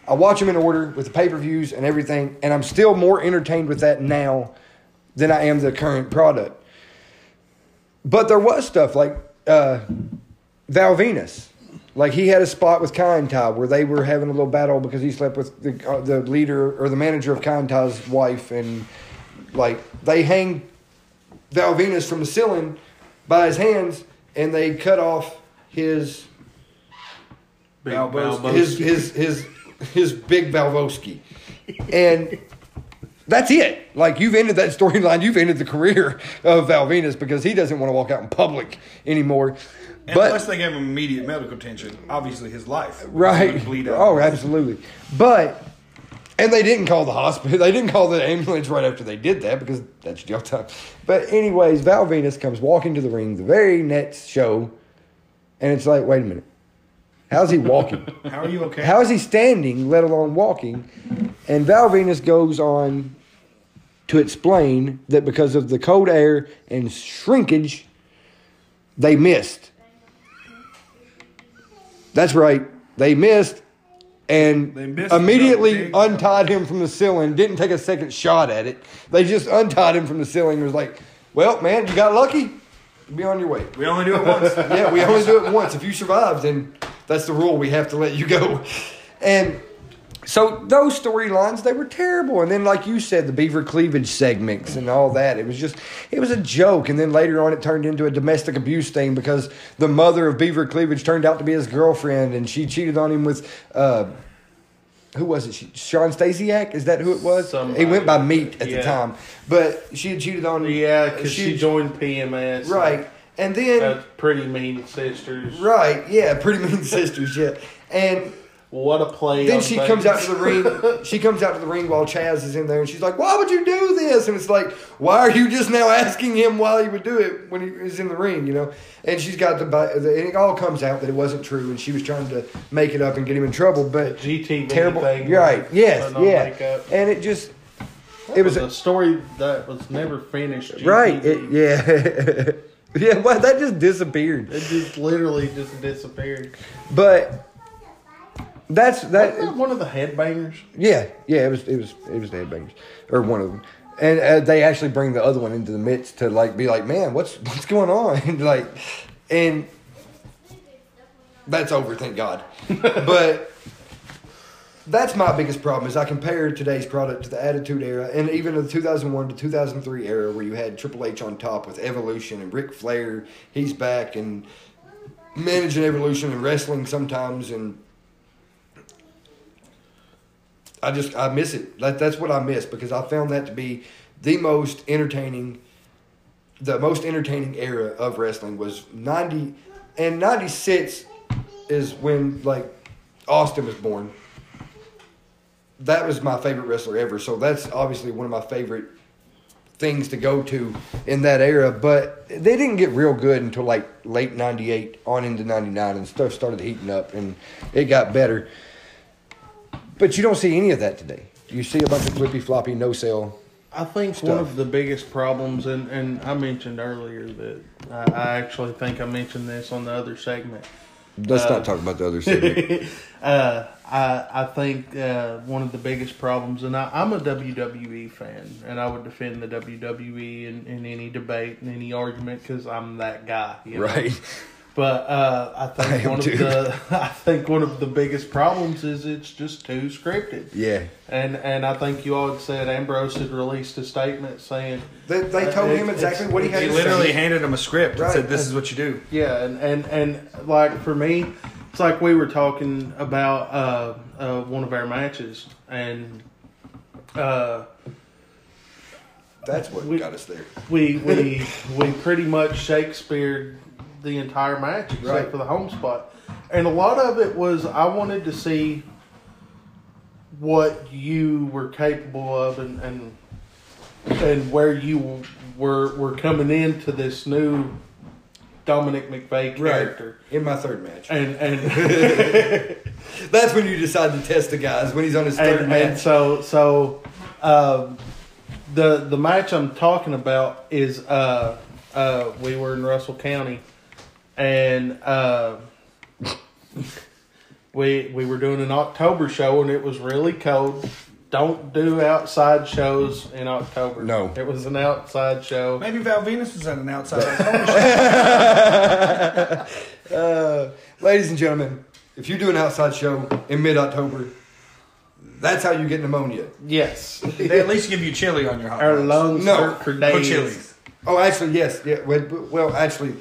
I watch them in order with the pay per views and everything, and I'm still more entertained with that now than I am the current product. But there was stuff like uh, Val Venis. Like he had a spot with Kaientai where they were having a little battle because he slept with the, uh, the leader or the manager of Kaientai's wife, and like they hang Val Venis from the ceiling by his hands, and they cut off his Big Balboa- Balboa. his his his his big Valbowski, and that's it. Like you've ended that storyline. You've ended the career of Val Venis because he doesn't want to walk out in public anymore. And but unless they gave him immediate medical attention, obviously his life right, bleed out. oh, absolutely. But and they didn't call the hospital. <laughs> They didn't call the ambulance right after they did that because that's jail time. But anyways, Val Venis comes walking to the ring the very next show, and it's like, wait a minute, how's he walking? <laughs> How are you okay? How is he standing, let alone walking? And Val Venis goes on to explain that because of the cold air and shrinkage, they missed. That's right, they missed. And They missed immediately untied him from the ceiling. Didn't take a second shot at it. They just untied him from the ceiling. and Was like, "Well, man, you got lucky. Be on your way." We only do it once. yeah, we only do it once. If you survive, then that's the rule. We have to let you go. And so those storylines, they were terrible. And then, like you said, the beaver cleavage segments and all that. It was just, it was a joke. And then later on, it turned into a domestic abuse thing because the mother of beaver cleavage turned out to be his girlfriend, and she cheated on him with. Uh, who was it? She, Shawn Stasiak? Is that who it was? Somebody. He went by Meat at the time, but she had cheated on. Him. Yeah, because she- she joined PMS. right, and then pretty mean sisters. Right, yeah, pretty mean <laughs> sisters, yeah. And What a play. then on she comes out things. to the <laughs> ring. She comes out to the ring while Chaz is in there, and she's like, "Why would you do this?" And it's like, "Why are you just now asking him why he would do it when he is in the ring?" You know. And she's got the, bi- the and it all comes out that it wasn't true, and she was trying to make it up and get him in trouble. But GTV terrible, thing. You're right? Yes, yeah. makeup. And it just, That it was a story that was never finished. right. It, yeah, <laughs> yeah. Well, that just disappeared. It just literally just disappeared. But that's that. Wasn't that one of the headbangers? Yeah, yeah, it was it was it was the headbangers or one of them, and uh, they actually bring the other one into the midst to like be like, man, what's <laughs> what's going on? <laughs> And like, and that's over, thank God. <laughs> but that's my biggest problem is I compare today's product to the Attitude Era and even the 2001 to 2003 era where you had Triple H on top with Evolution and Ric Flair, he's back and managing Evolution and wrestling sometimes and I just I miss it. That, that's what I miss because I found that to be the most entertaining, the most entertaining era of wrestling was ninety, and ninety six is when like Austin was born. That was my favorite wrestler ever. So that's obviously one of my favorite things to go to in that era. But they didn't get real good until like late '98 on into '99, and stuff started heating up, and it got better. But you don't see any of that today. You see a bunch of flippy floppy no sale. I think Stuff. one of the biggest problems, and, and I mentioned earlier that I, I actually think I mentioned this on the other segment. Let's Uh, not talk about the other <laughs> segment. uh, I I think uh, one of the biggest problems, and I, I'm a WWE fan, and I would defend the WWE in, in any debate and any argument because I'm that guy, you know? right. But uh, I <laughs> I think am one too. of the <laughs> I think one of the biggest problems is it's just too scripted. Yeah. And and I think you all had said Ambrose had released a statement saying They, they told Uh, him it- exactly what he had He to literally say. handed him a script and said, "This is what you do." Yeah, and, and, and like for me, it's like we were talking about uh, uh, one of our matches, and uh, That's what We- got us there. we we <laughs> we pretty much Shakespeared the entire match except Right. for the home spot, and a lot of it was I wanted to see what you were capable of, and and and where you were were coming into this new Dominic McVeigh character. In my third match. And and <laughs> <laughs> That's when you decide to test the guys when he's on his third and, and match. so so um, the the match I'm talking about is uh, uh, we were in Russell County and uh, <laughs> we we were doing an October show and it was really cold. Don't do outside shows in October. No. it was an outside show. Maybe Val Venis was at an outside. <laughs> <laughs> Uh, ladies and gentlemen, if you do an outside show in mid October, that's how you get pneumonia. Yes, they at least give you chili on your hot our lungs No. hurt for Or days. chilies. Oh, actually, yes. Yeah. Well, well, actually,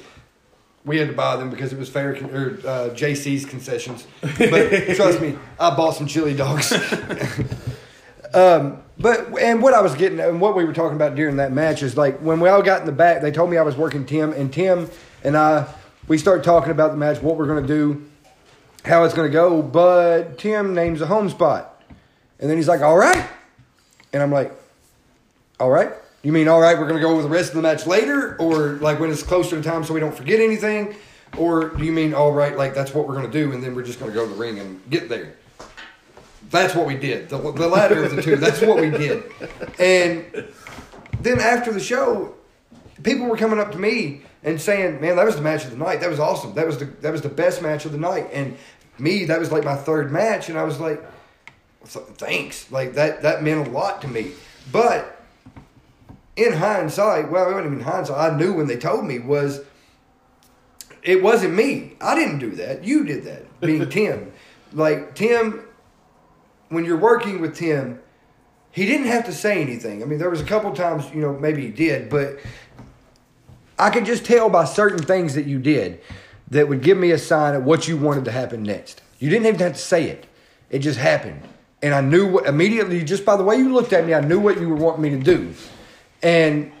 we had to buy them because it was fair con- or uh, JC's concessions. But trust me, I bought some chili dogs. <laughs> um, but and what I was getting and what we were talking about during that match is like when we all got in the back, they told me I was working Tim, and Tim and I we started talking about the match, what we're going to do, how it's going to go. But Tim names a home spot, and then he's like, "All right," and I'm like, all right. You mean all right? We're gonna go over the rest of the match later, or like when it's closer to time, so we don't forget anything, or do you mean all right? Like that's what we're gonna do, and then we're just gonna go to the ring and get there. That's what we did. The, the latter of the two. That's what we did. And then after the show, people were coming up to me and saying, "Man, that was the match of the night. That was awesome. That was the that was the best match of the night." And me, that was like my third match, and I was like, "Thanks." Like that that meant a lot to me. But in hindsight, well, it wasn't even hindsight. I knew when they told me was it wasn't me. I didn't do that. You did that. Being <laughs> Tim, like Tim, when you're working with Tim, he didn't have to say anything. I mean, there was a couple times, you know, maybe he did, but I could just tell by certain things that you did that would give me a sign of what you wanted to happen next. You didn't even have to say it; it just happened, and I knew what, immediately just by the way you looked at me. I knew what you were wanting me to do, and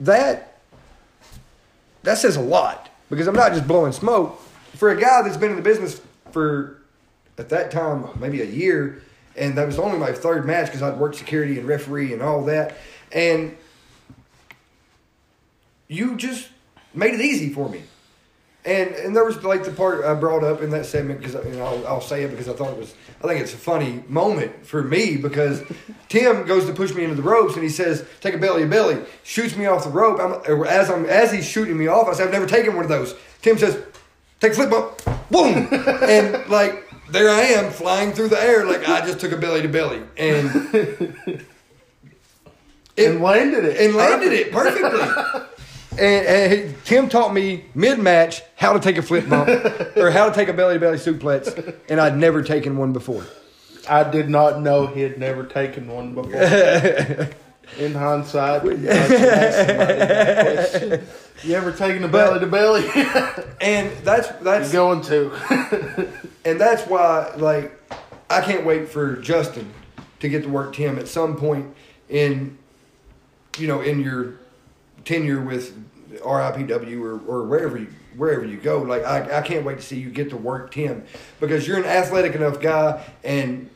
that that says a lot because I'm not just blowing smoke for a guy that's been in the business for at that time maybe a year, and that was only my third match because I'd worked security and referee and all that, and you just made it easy for me. And and there was like the part I brought up in that segment because I'll, I'll say it because I thought it was I think it's a funny moment for me because <laughs> Tim goes to push me into the ropes and he says take a belly to belly. Shoots me off the rope. I'm, as I'm as he's shooting me off I said I've never taken one of those. Tim says take a flip bump. Boom. <laughs> And like there I am flying through the air like I just took a belly to belly. And <laughs> it, and landed it. and landed it perfectly. And, and Tim taught me mid match how to take a flip bump <laughs> or how to take a belly to belly suplex, and I'd never taken one before. I did not know he had never taken one before. <laughs> In hindsight, I should ask somebody that question. <laughs> you ever taken a belly to belly? And that's that's You're going to. and that's why like I can't wait for Justin to get to work Tim at some point in you know in your tenure with RIPW or, or wherever you wherever you go. Like I, I can't wait to see you get to work Tim because you're an athletic enough guy and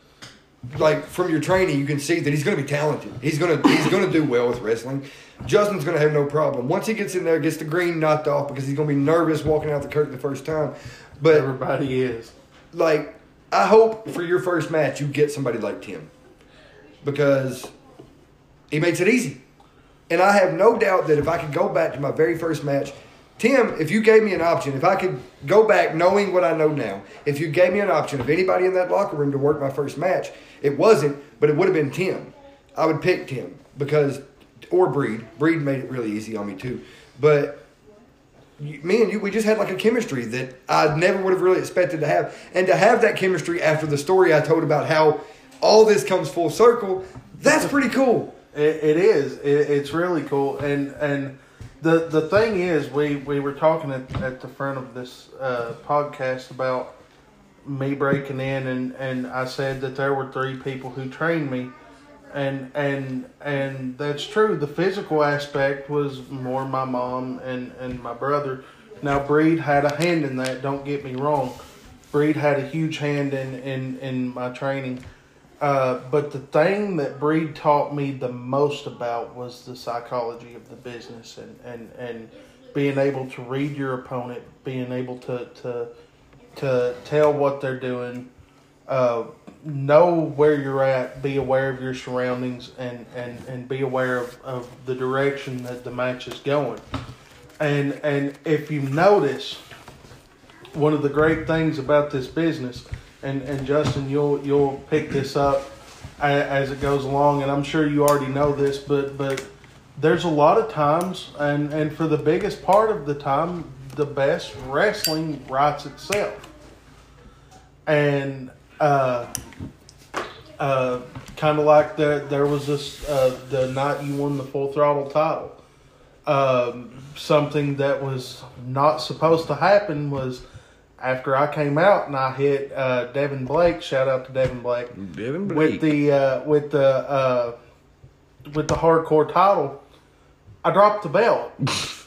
like from your training you can see that he's going to be talented. He's going to he's going to do well with wrestling. Justin's going to have no problem. Once he gets in there gets the green knocked off because he's going to be nervous walking out the curtain the first time. But Everybody is. like I hope for your first match you get somebody like Tim because he makes it easy. And I have no doubt that if I could go back to my very first match, Tim, if you gave me an option, if I could go back knowing what I know now, if you gave me an option of anybody in that locker room to work my first match, it wasn't, but it would have been Tim. I would pick Tim because, or Breed. Breed made it really easy on me too. But me and you, we just had like a chemistry that I never would have really expected to have. And to have that chemistry after the story I told about how all this comes full circle, that's pretty cool. It, it is. It, it's really cool. And and the the thing is, we we were talking at, at the front of this uh, podcast about me breaking in, and and I said that there were three people who trained me. And and and that's true. The physical aspect was more my mom and, and my brother. Now Breed had a hand in that. Don't get me wrong. Breed had a huge hand in in, in my training. Uh, but the thing that Breed taught me the most about was the psychology of the business and, and, and being able to read your opponent, being able to to, to tell what they're doing, uh, know where you're at, be aware of your surroundings, and, and, and be aware of, of the direction that the match is going. And and if you notice, one of the great things about this business, and, and Justin, you'll you'll pick this up a- as it goes along, and I'm sure you already know this, but but there's a lot of times, and and for the biggest part of the time, the best wrestling writes itself, and uh, uh, kind of like the there was this uh, the night you won the full throttle title. Um, something that was not supposed to happen was after I came out and I hit uh, Devin Blake. Shout out to Devin Blake Devin with the uh, with the uh, with the hardcore title. I dropped the belt. <laughs>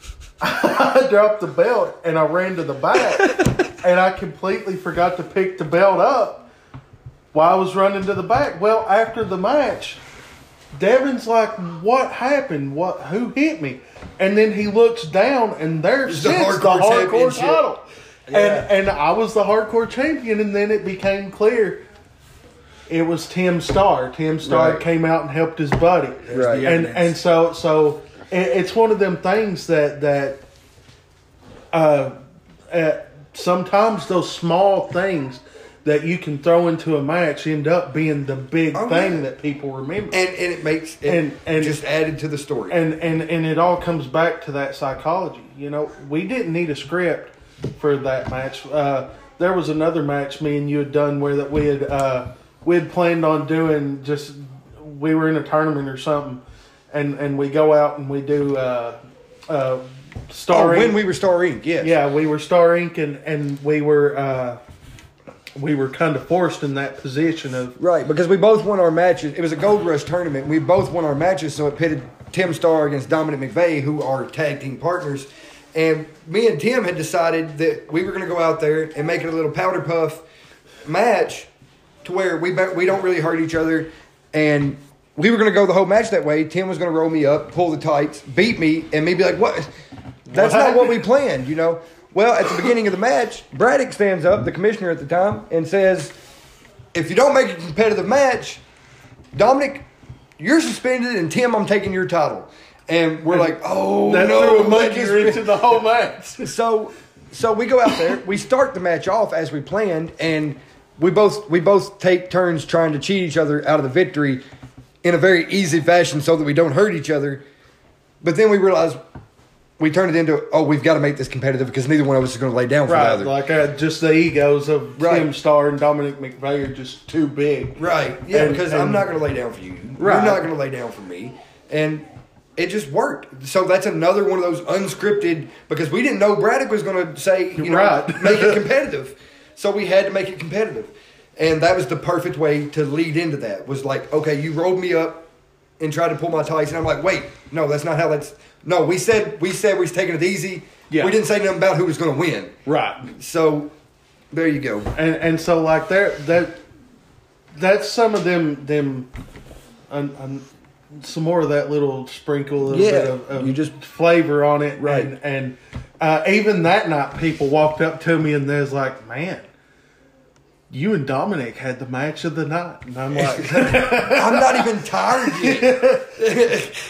<laughs> I dropped the belt and I ran to the back <laughs> and I completely forgot to pick the belt up while I was running to the back. Well, after the match, Devin's like, "What happened? What? Who hit me?" And then he looks down, and there It's sits the the hardcore hardcore, And and I was the hardcore champion, and then it became clear it was Tim Starr. Tim Starr Right. came out and helped his buddy, Right. and and so so it, it's one of them things that that uh, uh, sometimes those small things that you can throw into a match end up being the big Oh, thing yeah. that people remember. and and it makes it And- and- just added to the story. and and and it all comes back to that psychology. You know, we didn't need a script for that match. Uh, there was another match me and you had done where that we had uh, we had planned on doing. Just we were in a tournament or something, and and we go out and we do uh, uh, oh, Star. when we were Starr Inc. Yes. yeah, we were Starr Inc. and and we were. Uh, we were kind of forced in that position of Right, because we both won our matches. It was a Gold Rush tournament. We both won our matches, so it pitted Tim Starr against Dominic McVeigh, who are tag team partners. And me and Tim had decided that we were going to go out there and make it a little powder puff match to where we we don't really hurt each other. And we were going to go the whole match that way. Tim was going to roll me up, pull the tights, beat me, and me be like, "What? That's not what we planned," you know. Well, at the beginning of the match, Braddock stands up, the commissioner at the time, and says, if you don't make a competitive match, Dominic, you're suspended, and Tim, I'm taking your title. And we're like, oh that no, threw a monkey just- into the whole match. <laughs> so so we go out there, we start the match off as we planned, and we both we both take turns trying to cheat each other out of the victory in a very easy fashion so that we don't hurt each other. But then we realize we turn it into oh we've got to make this competitive because neither one of us is going to lay down for the Right, other. like uh, just the egos of Right. Tim Starr and Dominic McVeigh are just too big. Right. Yeah, And- because I'm not going to lay down for you. Right. You're not going to lay down for me. And it just worked. So that's another one of those unscripted because we didn't know Braddock was going to say, you know, Right. <laughs> make it <laughs> competitive. So we had to make it competitive. And that was the perfect way to lead into that. Was like, okay, you rolled me up and tried to pull my tights and I'm like, "Wait, no, that's not how that's No, we said we said we was taking it easy. Yeah. We didn't say nothing about who was going to win. Right. So there you go. And and so like there that that's some of them them un, some more of that little sprinkle of, Yeah, of, of you just- flavor on it Right. and and uh, even that night people walked up to me and they was like man you and Dominic had the match of the night and I'm like <laughs> I'm not even tired yet. <laughs>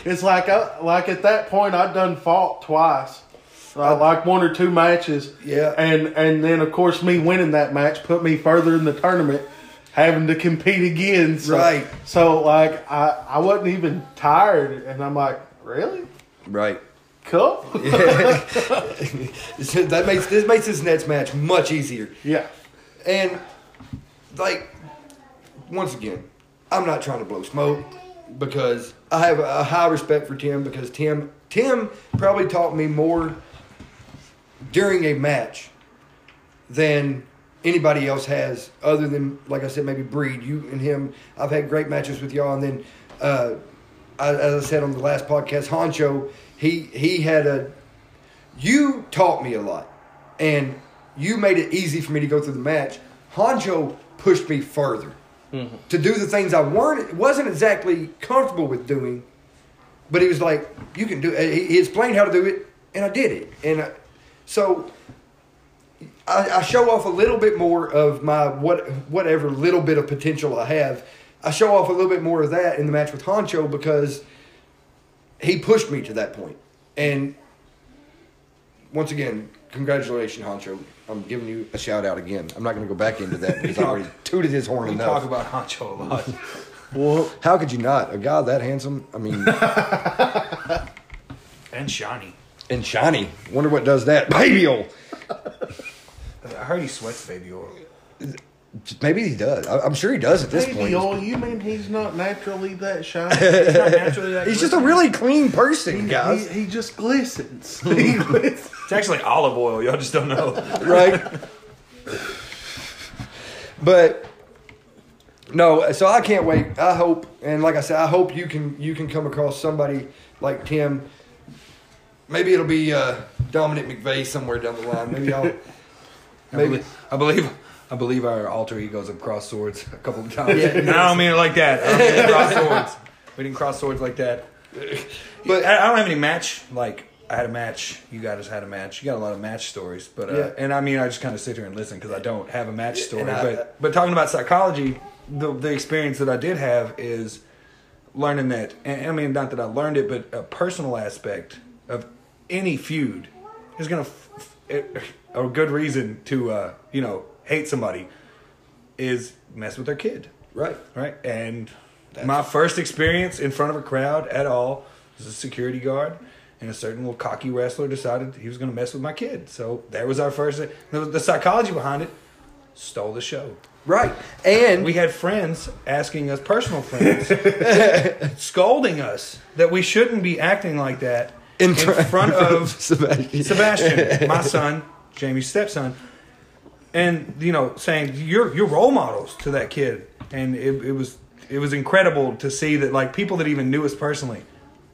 it's like I, like at that point I'd done fought twice uh, like one or two matches Yeah. and and then of course me winning that match put me further in the tournament having to compete again so, Right. so like I I wasn't even tired and I'm like really Right. cool <laughs> <laughs> that makes this makes this next match much easier. yeah And like once again, I'm not trying to blow smoke because I have a high respect for Tim because Tim Tim probably taught me more during a match than anybody else has other than like I said maybe Breed you and him I've had great matches with y'all and then uh, I, as I said on the last podcast Honcho he he had a you taught me a lot and you made it easy for me to go through the match. Honcho pushed me further to do the things I weren't wasn't exactly comfortable with doing, but he was like, "You can do." It. He he explained how to do it, and I did it. And I, so I, I show off a little bit more of my what whatever little bit of potential I have. I show off a little bit more of that in the match with Honcho because he pushed me to that point. and once again, congratulations, Honcho. I'm giving you a shout out again. I'm not going to go back into that because I already <laughs> tooted his horn We enough. talk about Honcho a lot. <laughs> well How could you not? A guy that handsome? I mean, <laughs> and shiny. and shiny. Wonder what does that. Baby. I heard he sweats baby oil. Maybe he does. I, I'm sure he does at this point. baby point. oil you mean he's not naturally that <laughs> shiny He's not naturally that He's just a glistening. really clean person, he, guys. he just glistens <laughs> he glistens It's actually olive oil. Y'all just don't know. <laughs> right? but no, so I can't wait. I hope, and like I said, I hope you can you can come across somebody like Tim. Maybe it'll be uh, Dominic McVeigh somewhere down the line. Maybe I'll. I believe, I believe I believe our alter egos have crossed swords a couple of times. Yeah. And I don't mean it like that. I don't mean cross <laughs> swords. We didn't cross swords like that. <laughs> But- I I don't have any match. Like I had a match. You guys had a match. You got a lot of match stories. But uh, Yeah. and I mean I just kind of sit here and listen because I don't have a match story. I- but but talking about psychology, the the experience that I did have is learning that. And I mean, not that I learned it, but a personal aspect of any feud is gonna a good reason to uh, you know hate somebody is mess with their kid. Right. Right. And my first experience in front of a crowd at all was a security guard. And a certain little cocky wrestler decided he was going to mess with my kid. So there was our first. The, the psychology behind it stole the show. Right. And We had friends asking us, personal friends, <laughs> scolding us that we shouldn't be acting like that in, fr- front of Sebastian. Sebastian, my <laughs> son, Jamie's stepson, and you know, saying you're you're role models to that kid, and it, it was it was incredible to see that like people that even knew us personally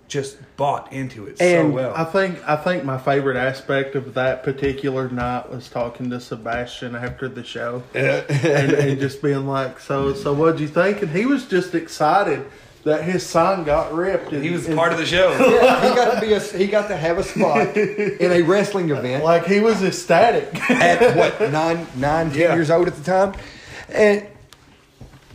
just bought into it so well. I think I think my favorite aspect of that particular night was talking to Sebastian after the show and, and just being like, "So, so what'd you think?" And he was just excited that his sign got ripped. And, he was and- part of the show. Yeah, he got to be a, he got to have a spot in a wrestling event like he was ecstatic. at what nine nine ten Yeah. years old at the time, and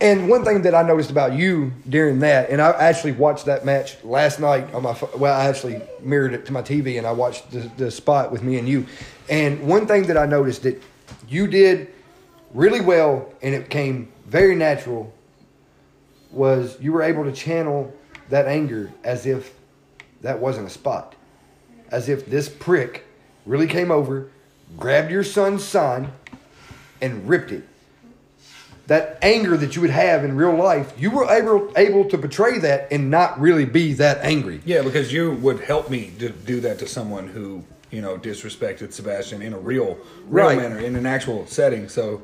and one thing that I noticed about you during that, and I actually watched that match last night on my well, I actually mirrored it to my TV and I watched the, the spot with me and you, and one thing that I noticed that you did really well and it came very natural was you were able to channel that anger as if that wasn't a spot as if this prick really came over, grabbed your son's sign, and ripped it. That anger that you would have in real life, you were able able to portray that and not really be that angry. Yeah, because you would help me to do that to someone who you know disrespected Sebastian in a real, real Right. manner in an actual setting. So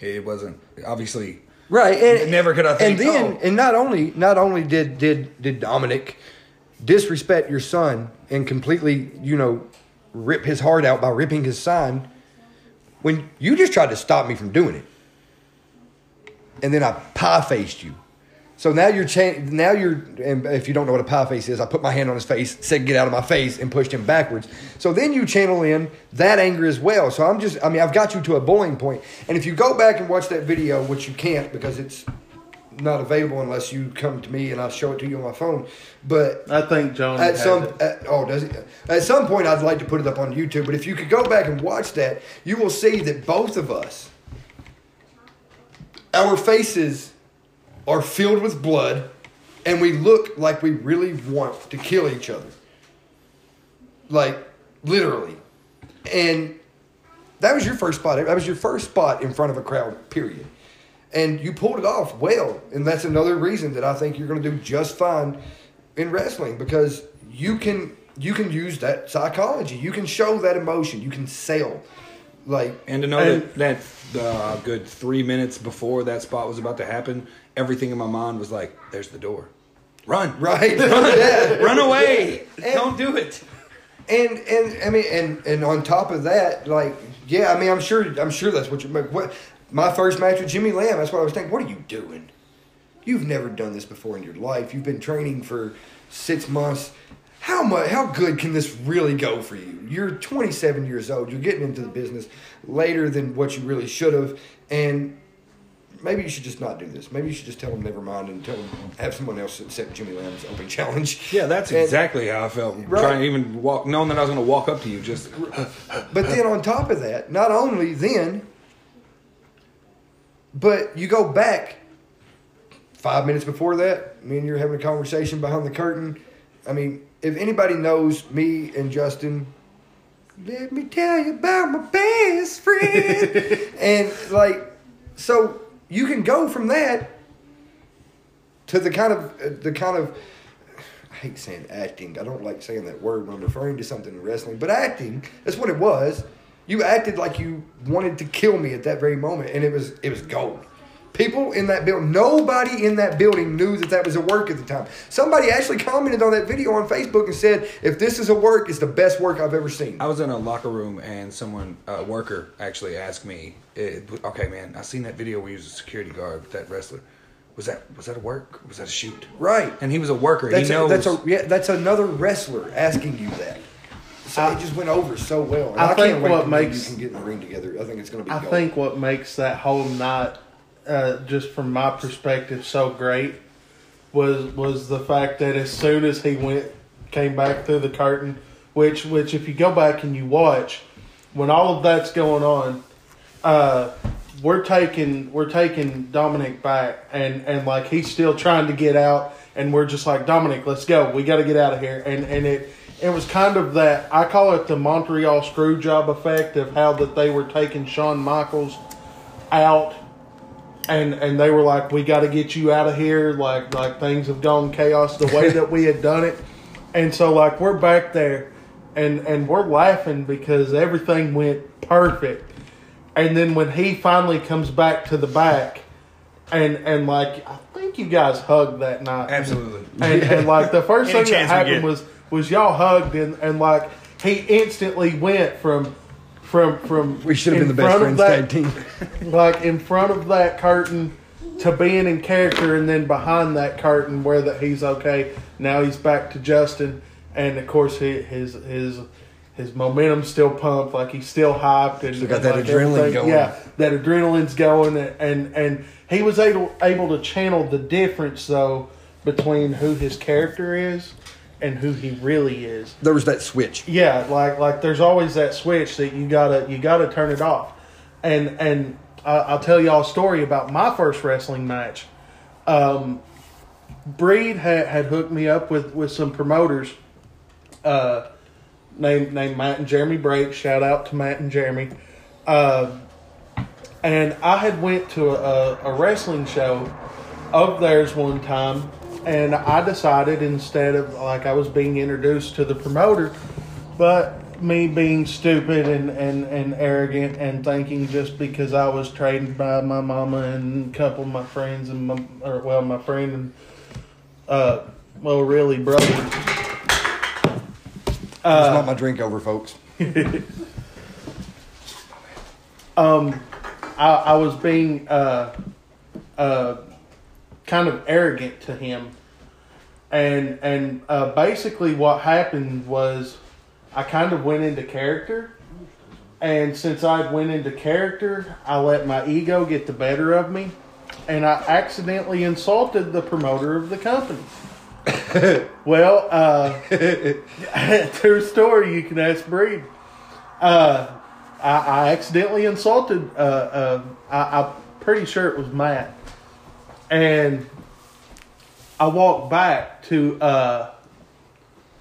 it wasn't obviously Right, and Never could I think, And then, oh. and not only not only did did did Dominic disrespect your son and completely, you know, rip his heart out by ripping his sign, when you just tried to stop me from doing it, and then I pie faced you. So now you're cha- now you're and if you don't know what a pie face is, I put my hand on his face, said get out of my face, and pushed him backwards. So then you channel in that anger as well. So I'm just I mean I've got you to a boiling point. And if you go back and watch that video, which you can't because it's not available unless you come to me and I show it to you on my phone. But I think John at some at, oh does it at some point I'd like to put it up on YouTube. But if you could go back and watch that, you will see that both of us, our faces are filled with blood, and we look like we really want to kill each other. Like literally, and that was your first spot. That was your first spot in front of a crowd. Period. And you pulled it off well, and that's another reason that I think you're going to do just fine in wrestling because you can you can use that psychology. You can show that emotion. You can sell. Like And to know And- that that uh, good three minutes before that spot was about to happen, everything in my mind was like, "There's the door, run, right, <laughs> <laughs> yeah. run away, And- don't do it." And and I mean and and on top of that, like yeah, I mean I'm sure I'm sure that's what you what my first match with Jimmy Lamb. That's what I was thinking. What are you doing? You've never done this before in your life. You've been training for six months. How much? How good can this really go for you? You're 27 years old. You're getting into the business later than what you really should have, and maybe you should just not do this. Maybe you should just tell them never mind and tell them have someone else accept Jimmy Lamb's open challenge. Yeah, that's And- exactly how I felt. Right. Trying to even walk, knowing that I was going to walk up to you, just <laughs> But then on top of that, not only then, but you go back five minutes before that, me and you're having a conversation behind the curtain. I mean, if anybody knows me and Justin, let me tell you about my best friend. <laughs> and like, so you can go from that to the kind of uh, the kind of I hate saying acting. I don't like saying that word when I'm referring to something in wrestling, but acting, that's what it was. You acted like you wanted to kill me at that very moment, and it was it was gold. People in that building, nobody in that building knew that that was a work at the time. Somebody actually commented on that video on Facebook and said, "If this is a work, it's the best work I've ever seen." I was in a locker room and someone, a worker, actually asked me, eh, "Okay, man, I seen that video where you was a security guard with that wrestler. Was that was that a work? Was that a shoot?" Right. And he was a worker. That's he a, knows. that's a yeah. That's another wrestler asking you that. So it just went over so well. And I I, think can't what till makes- you can get in the ring together. I think it's going to be. I gold. think what makes that whole night uh, just from my perspective, so great was was the fact that as soon as he went came back through the curtain, which which if you go back and you watch, when all of that's going on, uh, we're taking we're taking Dominic back, and and like he's still trying to get out, and we're just like Dominic, let's go, we got to get out of here, and and it it was kind of that I call it the Montreal screw job effect of how that they were taking Shawn Michaels out and and they were like we got to get you out of here like like things have gone chaos the way that we had done it. And so like we're back there and and we're laughing because everything went perfect. And then when he finally comes back to the back and and like I think you guys hugged that night. Absolutely. and, and like the first thing that happened was was y'all hugged and and like he instantly went from from from We should have been the best friends that- tag team. <laughs> like in front of that curtain to being in character and then behind that curtain where that he's okay now he's back to justin and of course he, his his his momentum's still pumped like he's still hyped and Still got and, that like, adrenaline everything- going. yeah that adrenaline's going and and he was able able to channel the difference though between who his character is and who he really is There was that switch. yeah, like like there's always that switch that you gotta you gotta turn it off, and and I, I'll tell y'all a story about my first wrestling match. Um, Breed had, had hooked me up with with some promoters, uh, named named Matt and Jeremy Brake. Shout out to Matt and Jeremy. Uh, and I had went to a, a wrestling show of theirs one time, and I decided instead of like I was being introduced to the promoter, but me being stupid and, and, and arrogant and thinking just because I was trained by my mama and a couple of my friends and my or well my friend and uh well really brother It's not my drink over, folks. <laughs> um, I, I was being uh, uh, kind of arrogant to him, and and uh, basically what happened was I kind of went into character, and since I went into character, I let my ego get the better of me, and I accidentally insulted the promoter of the company. <laughs> well, uh, <laughs> true story. You can ask Breed. Uh, I, I accidentally insulted. Uh, uh, I, I'm pretty sure it was Matt, and I walk back to. Uh,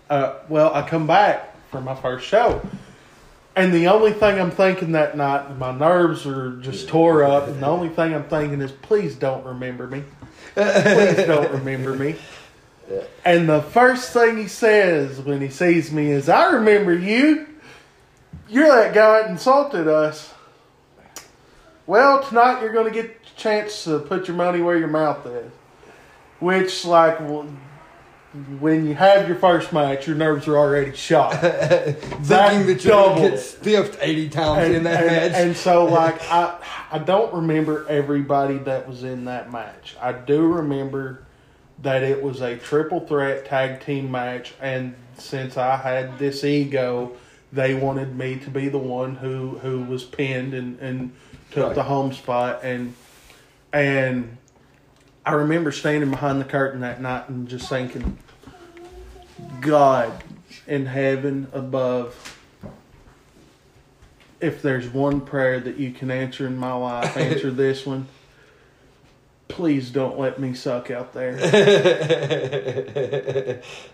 uh, well, I come back for my first show, and the only thing I'm thinking that night, my nerves are just tore up, and the only thing I'm thinking is, please don't remember me. Please don't <laughs> remember me. And the first thing he says when he sees me is, I remember you. You're that guy that insulted us. Well, tonight you're going to get chance to put your money where your mouth is. Which, like, when you have your first match, your nerves are already shot. <laughs> Thinking that going to get stiffed 80 times And, in that and- match. and so, <laughs> like, I, I don't remember everybody that was in that match. I do remember that it was a triple threat tag team match, and since I had this ego, they wanted me to be the one who who was pinned and and took Right. the home spot, and and I remember standing behind the curtain that night and just thinking, God in heaven above. If there's one prayer that you can answer in my life, answer <laughs> this one. Please don't let me suck out there. <laughs>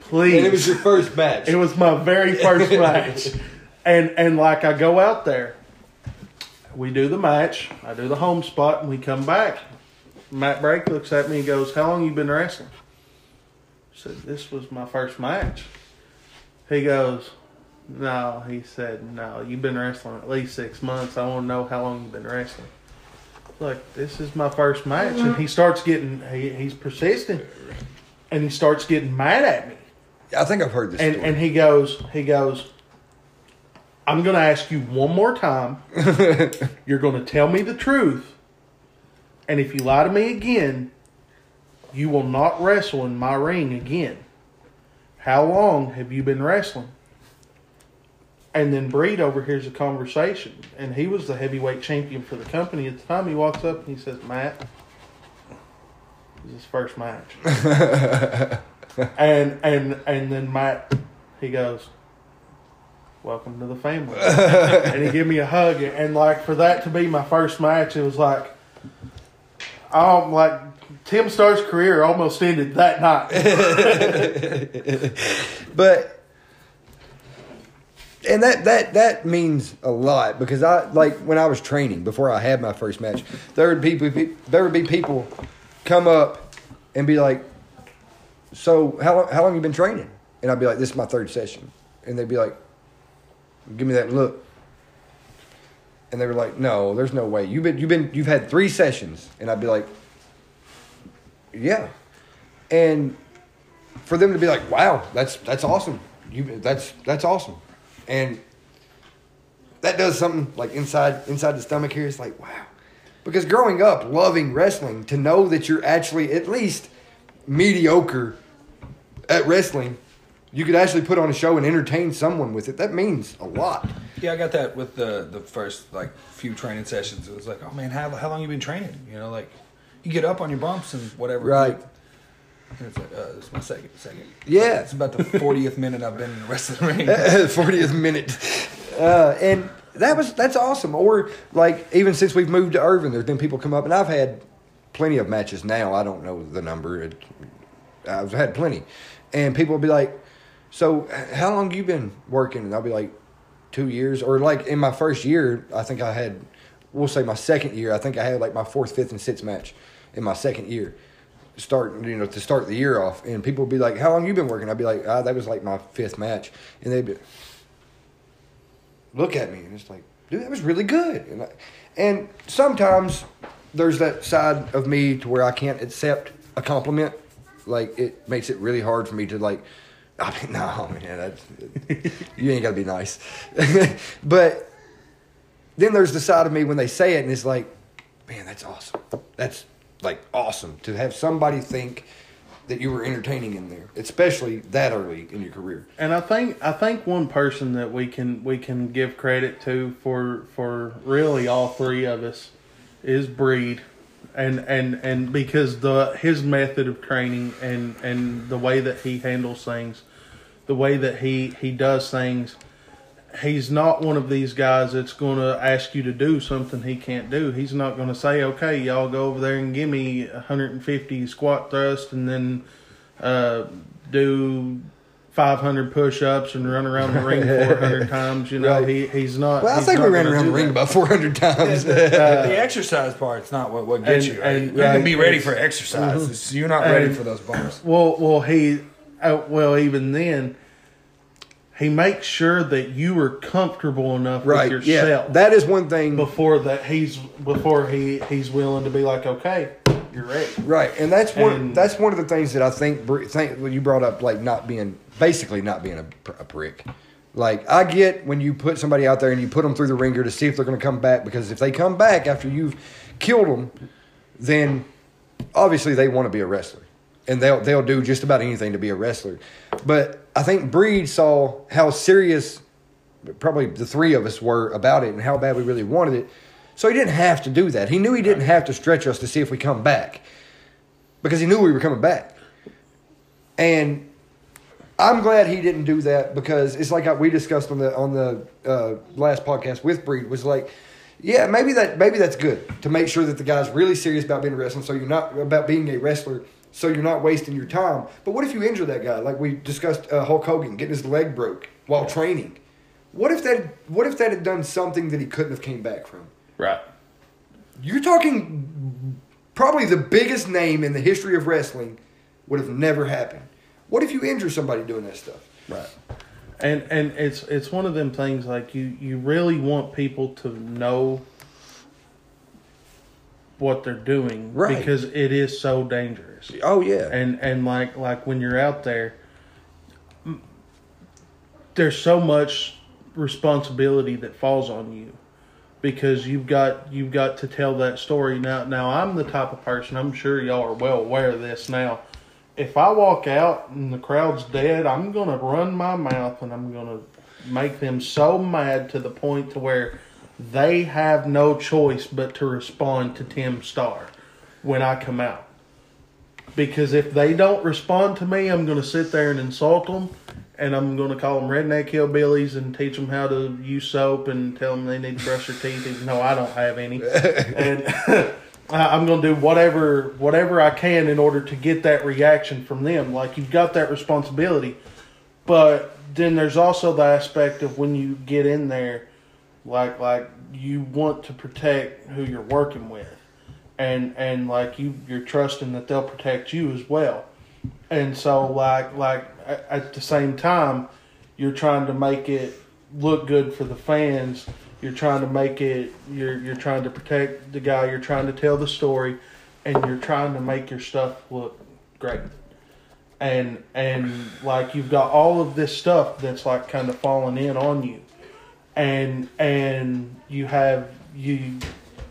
Please. and it was your first match. It was my very first <laughs> match. And and like I go out there. We do the match. I do the home spot and we come back. Matt Brake looks at me and goes, How long you been wrestling? I said, This was my first match. He goes, No, he said, No, you've been wrestling at least six months. I want to know how long you've been wrestling. Like, this is my first match. And mm-hmm. he starts getting he, he's persistent. And he starts getting mad at me Yeah, I think I've heard this and story. and he goes he goes i'm going to ask you one more time. <laughs> You're going to tell me the truth and if you lie to me again you will not wrestle in my ring again. How long have you been wrestling? And then breed overhears the conversation and he was the heavyweight champion for the company. At the time he walks up and he says matt this is his first match. <laughs> and and and then Matt, he goes, "Welcome to the family," <laughs> and he gave me a hug. And like for that to be my first match, it was like, um, like Tim Starr's career almost ended that night. <laughs> but and that that that means a lot because I like when I was training before I had my first match, there would be there would be people come up and be like, "So how long, how long you been training?" And I'd be like, "This is my third session," and they'd be like, "Give me that look." And they were like, "No, there's no way. You've been you've been you've had three sessions," and I'd be like, "Yeah," and for them to be like, "Wow, that's that's awesome. You that's that's awesome." and that does something like inside inside the stomach here. It's like wow, because growing up loving wrestling, to know that you're actually at least mediocre at wrestling, you could actually put on a show and entertain someone with it. That means a lot. Yeah, I got that with the the first like few training sessions. It was like, oh man, how how long you been training? You know, like you get up on your bumps and whatever. Right. And it's like, uh, this is my second second. Yeah. It's about the fortieth minute I've been in the wrestling ring. <laughs> Fortieth minute, uh, and that was that's awesome. Or like even since we've moved to Irvine, there's been people come up, and I've had plenty of matches now. I don't know the number. It, I've had plenty, and people will be like, "So how long you been working?" And I'll be like, two years." Or like in my first year, I think I had, we'll say my second year, I think I had like my fourth, fifth, and sixth match in my second year start you know to start the year off and people would be like how long you been working i'd be like ah, that was like my fifth match and they'd be look at me and it's like dude that was really good and, I, and sometimes there's that side of me to where i can't accept a compliment like it makes it really hard for me to like i mean <laughs> no man that's, you ain't gotta be nice <laughs> but then there's the side of me when they say it and it's like man that's awesome that's like awesome to have somebody think that you were entertaining in there, especially that early in your career. And I think I think one person that we can we can give credit to for for really all three of us is Breed. And, and and because the his method of training and, and the way that he handles things, the way that he, he does things, he's not one of these guys that's going to ask you to do something he can't do. He's not going to say, "Okay, y'all go over there and give me 150 squat thrust and then uh, do 500 push-ups and run around the ring 400 <laughs> times." You know, Right. he he's not. Well, I think we ran around the ring about 400 <laughs> times. <laughs> the exercise part's not what, what gets And- you. Right? and- you can right, be ready for exercise. It's- You're not ready And- for those bumps. Well, well, he, uh, well, even then, he makes sure that you are comfortable enough right. with Yeah. yourself. That is one thing. before that he's before he he's willing to be like, okay, you're ready. Right, and that's one. And- that's one of the things that I think. Think you brought up like not being basically not being a, a prick. Like I get when you put somebody out there and you put them through the ringer to see if they're going to come back because if they come back after you've killed them, then obviously they want to be a wrestler and they'll they'll do just about anything to be a wrestler. But I think Breed saw how serious probably the three of us were about it and how bad we really wanted it. So he didn't have to do that. He knew he didn't have to stretch us to see if we come back because he knew we were coming back. And I'm glad he didn't do that because it's like we discussed on the on the uh, last podcast with Breed was like, yeah, maybe that maybe that's good to make sure that the guy's really serious about being a wrestler. So you're not about being a wrestler. So you're not wasting your time. But what if you injure that guy? Like we discussed, uh, Hulk Hogan getting his leg broke while training. What if that? What if that had done something that he couldn't have came back from? Right. You're talking probably the biggest name in the history of wrestling would have never happened. What if you injure somebody doing that stuff? Right. And and it's it's one of them things like you you really want people to know what they're doing Right. because it is so dangerous. Oh yeah. and and like like when you're out there there's so much responsibility that falls on you because you've got you've got to tell that story. Now now I'm the type of person I'm sure y'all are well aware of this now. If I walk out and the crowd's dead I'm to run my mouth and I'm to make them so mad to the point to where they have no choice but to respond to Tim Starr when I come out. Because if they don't respond to me, I'm going to sit there and insult them, and I'm going to call them redneck hillbillies and teach them how to use soap and tell them they need to brush their teeth, even though I don't have any. <laughs> and <laughs> I'm going to do whatever whatever I can in order to get that reaction from them. Like you've got that responsibility, but then there's also the aspect of when you get in there, like like you want to protect who you're working with and and like you you're trusting that they'll protect you as well and so like like at the same time you're trying to make it look good for the fans. You're trying to make it you're you're trying to protect the guy. You're trying to tell the story and you're trying to make your stuff look great. And and like you've got all of this stuff that's like kind of falling in on you. And and you have you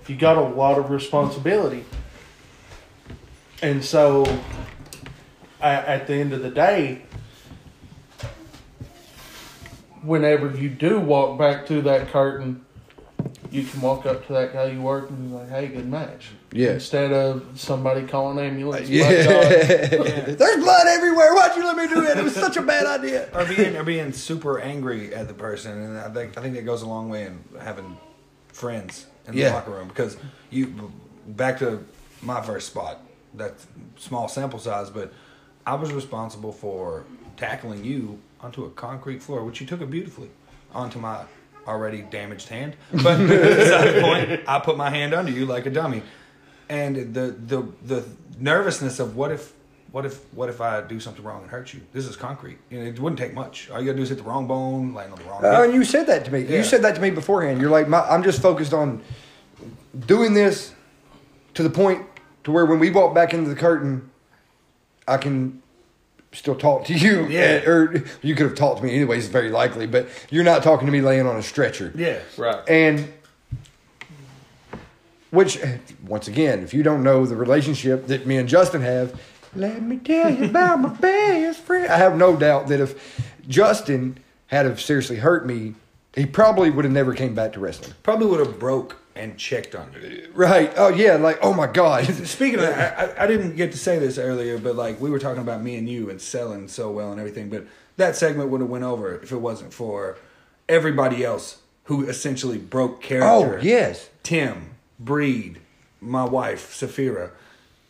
you got a lot of responsibility. And so at, at the end of the day whenever you do walk back to that curtain you can walk up to that guy you work and be like hey good match Yeah. instead of somebody calling ambulance Yeah. My <laughs> There's blood everywhere. Why'd you let me do that? It was such a bad idea. or being or being super angry at the person, and I think I think that goes a long way in having friends in Yeah. the locker room because you back to my first spot. That's small sample size, but I was responsible for tackling you onto a concrete floor, which you took it beautifully onto my already damaged hand. But <laughs> beside the point, I put my hand under you like a dummy, and the the the nervousness of what if what if what if I do something wrong and hurt you? This is concrete. You know, it wouldn't take much. All you gotta do is hit the wrong bone, land on the wrong. Uh, hip. and you said that to me. Yeah. You said that to me beforehand. You're like, my, I'm just focused on doing this to the point to where when we walk back into the curtain, I can still talk to you. <laughs> Yeah. Or you could have talked to me anyways, very likely, but you're not talking to me laying on a stretcher. yeah, right And which, once again, if you don't know the relationship that me and Justin have, let me tell you about my best friend. I have no doubt that if Justin had have seriously hurt me, he probably would have never came back to wrestling. probably would have broke and checked on you. Right? Oh yeah. Like oh my god. <laughs> Speaking of that, I, I- didn't get to say this earlier, but like we were talking about me and you and selling so well and everything, but that segment would have went over if it wasn't for everybody else who essentially broke character. Oh yes. Tim, Breed, my wife, Safira,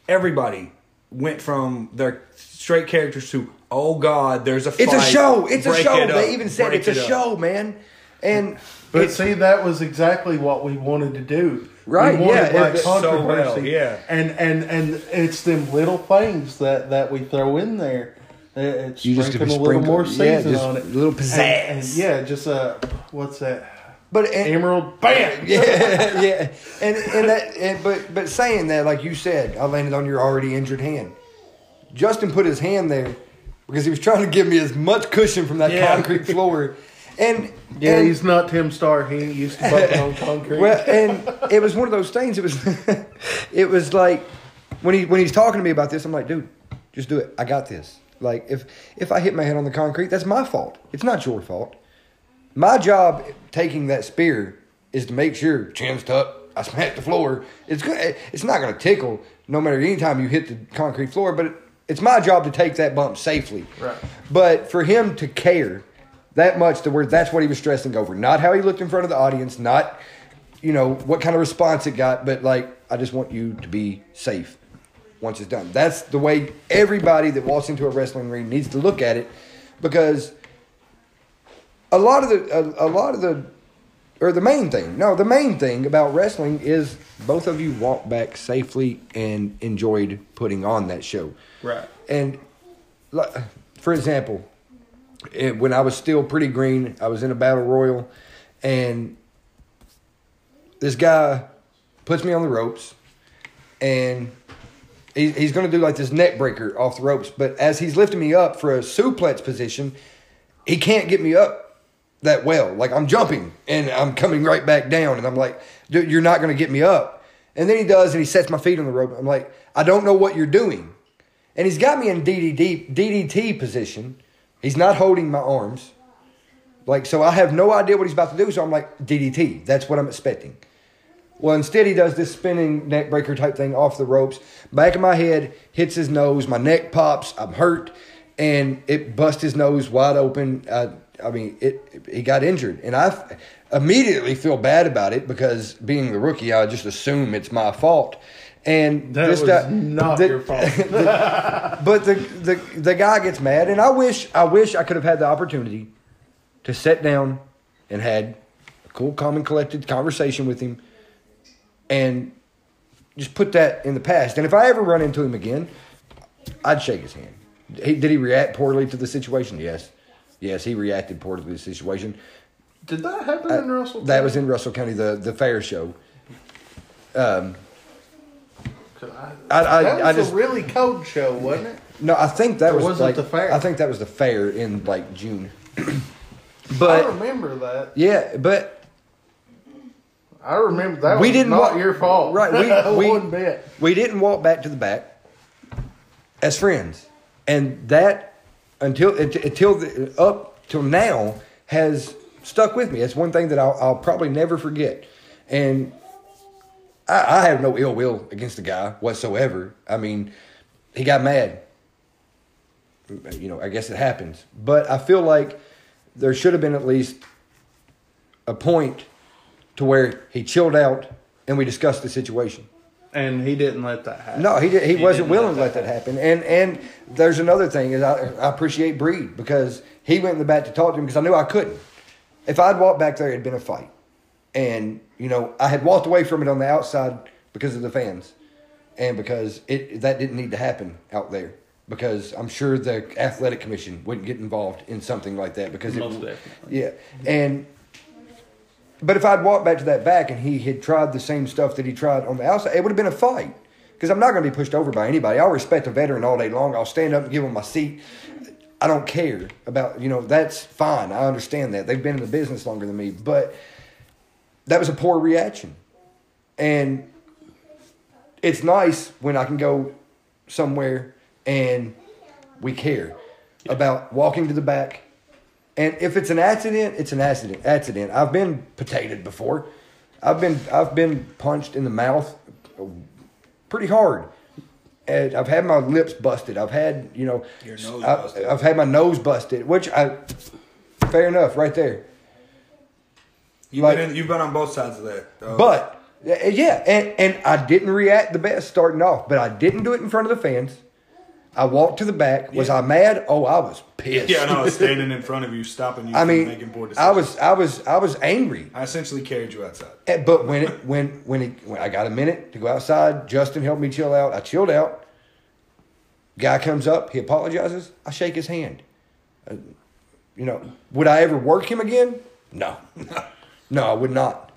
everybody went from their straight characters to oh god, there's a fight. It's a show. It's a show. it They even said break it's a up. show, man. And But it's- see, that was exactly what we wanted to do. Right, We wanted yeah, like it- so well, yeah. And and and it's them little things that that we throw in there. It's You just sprinkling a little sprinkle- more yeah, season just on it. a little pizzazz. and yeah, just uh, what's that? but and, Emeril, bam. <laughs> yeah, yeah, and and that, and, but but saying that, like you said, I landed on your already injured hand. Justin put his hand there because he was trying to give me as much cushion from that Yeah. concrete floor, and Yeah, and, he's not Tim Starr. He ain't used to bumping on <laughs> concrete. well, and it was one of those things. It was, <laughs> it was like when he when he's talking to me about this, I'm like, dude, just do it. I got this. Like if if I hit my head on the concrete, that's my fault. It's not your fault. My job taking that spear is to make sure chin's tucked. I smack the floor. It's good. It's not going to tickle no matter any time you hit the concrete floor, but it, it's my job to take that bump safely. Right. But for him to care that much to where that's what he was stressing over, not how he looked in front of the audience, not you know what kind of response it got, but like I just want you to be safe once it's done. That's the way everybody that walks into a wrestling ring needs to look at it, because a lot of the a, a lot of the or the main thing no the main thing about wrestling is both of you walked back safely and enjoyed putting on that show right. and for example it, when i was still pretty green i was in a battle royal and this guy puts me on the ropes and he, he's going to do like this neck breaker off the ropes but as he's lifting me up for a suplex position he can't get me up that well. Like I'm jumping and I'm coming right back down, and I'm like, dude, you're not going to get me up. And then he does, and he sets my feet on the rope. I'm like, I don't know what you're doing. And he's got me in DDD, DDT position. He's not holding my arms. Like, so I have no idea what he's about to do. So I'm like, DDT. That's what I'm expecting. Well, instead he does this spinning neck breaker type thing off the ropes. Back of my head hits his nose. My neck pops. I'm hurt, and it bust his nose wide open. I, I mean, it. He got injured, and I immediately feel bad about it because being the rookie, I just assume it's my fault. And That this was guy- not the- your fault. <laughs> but the, the the guy gets mad, and I wish I wish I could have had the opportunity to sit down and had a cool, calm, and collected conversation with him, and just put that in the past. And if I ever run into him again, I'd shake his hand. He, did he react poorly to the situation? Yes, yes, he reacted poorly to the situation. Did that happen in Russell? Uh, That was in Russell County, the the fair show. Um, I, I, that was I just a really cold show, wasn't it? No, I think that Or was, was it like the fair? I think that was the fair in like June. I but remember that. yeah, but I remember that. We was didn't not wa- your fault, Right, we- <laughs> we- one bit. we didn't walk back to the back as friends, and that until until the, up till now has stuck with me. It's one thing that I'll, I'll probably never forget, and I, I have no ill will against the guy whatsoever. I mean, he got mad. You know, I guess it happens, but I feel like there should have been at least a point to where he chilled out and we discussed the situation. And he didn't let that happen. No, he did, he, He wasn't willing to let that happen. And and there's another thing is I, I appreciate Breed because he went in the back to talk to him because I knew I couldn't. If I'd walked back there, it'd been a fight. And you know I had walked away from it on the outside because of the fans, and because it that didn't need to happen out there. Because I'm sure the athletic commission wouldn't get involved in something like that because Most it, definitely. yeah, and but if I'd walked back to that back and he had tried the same stuff that he tried on the outside, it would have been a fight. Because I'm not going to be pushed over by anybody. I'll respect a veteran all day long. I'll stand up and give him my seat. I don't care about, you know, that's fine. I understand that. They've been in the business longer than me. But that was a poor reaction. And it's nice when I can go somewhere and we care about walking to the back. And if it's an accident, it's an accident. Accident. I've been potatoed before. I've been I've been punched in the mouth pretty hard. And I've had my lips busted. I've had you know Your nose I- I've had my nose busted, which I fair enough right there. You've Like- been in, you've been on both sides of that. Uh, But yeah, and and I didn't react the best starting off, but I didn't do it in front of the fans. I walked to the back. Was Yeah. I mad? Oh, I was pissed. yeah, no, I was <laughs> standing in front of you, stopping you I from mean, making poor decisions. I was I was I was angry. I essentially carried you outside. Eh, But when it when when it when I got a minute to go outside, Justin helped me chill out. I chilled out. Guy comes up, he apologizes. I shake his hand. Uh, you know, would I ever work him again? No, <laughs> no, I would not,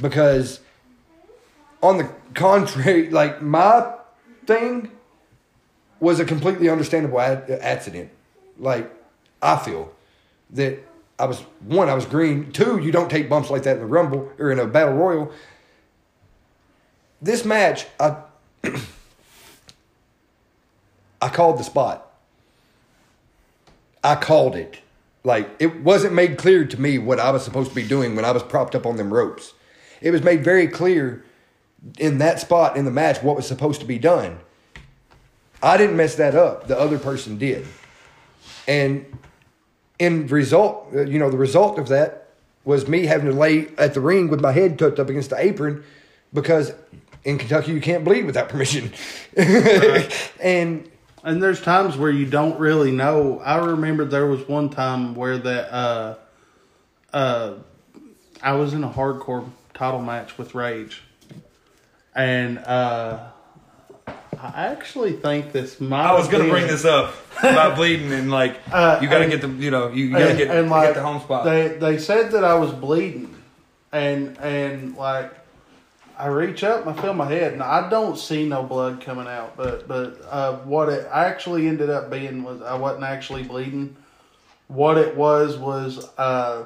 because on the contrary, <laughs> like my thing was a completely understandable ad- accident. Like I feel that I was one, I was green. Two, you don't take bumps like that in the rumble or in a battle royal. This match, I <clears throat> I called the spot. I called it. Like it wasn't made clear to me what I was supposed to be doing when I was propped up on them ropes. It was made very clear in that spot in the match what was supposed to be done. I didn't mess that up. The other person did. And in result, uh, you know, the result of that was me having to lay at the ring with my head tucked up against the apron because in Kentucky you can't bleed without permission. <laughs> and And there's times where you don't really know. I remember there was one time where that uh uh I was in a hardcore title match with Rage. And uh I actually think this might I was gonna bring this up about bleeding and like <laughs> Uh, you gotta and- get the you know you, you gotta and, get, and, like, get the home spot. They they said that I was bleeding, and and like I reach up and I feel my head, and I don't see no blood coming out. But but uh, what it actually ended up being was I wasn't actually bleeding. What it was was uh,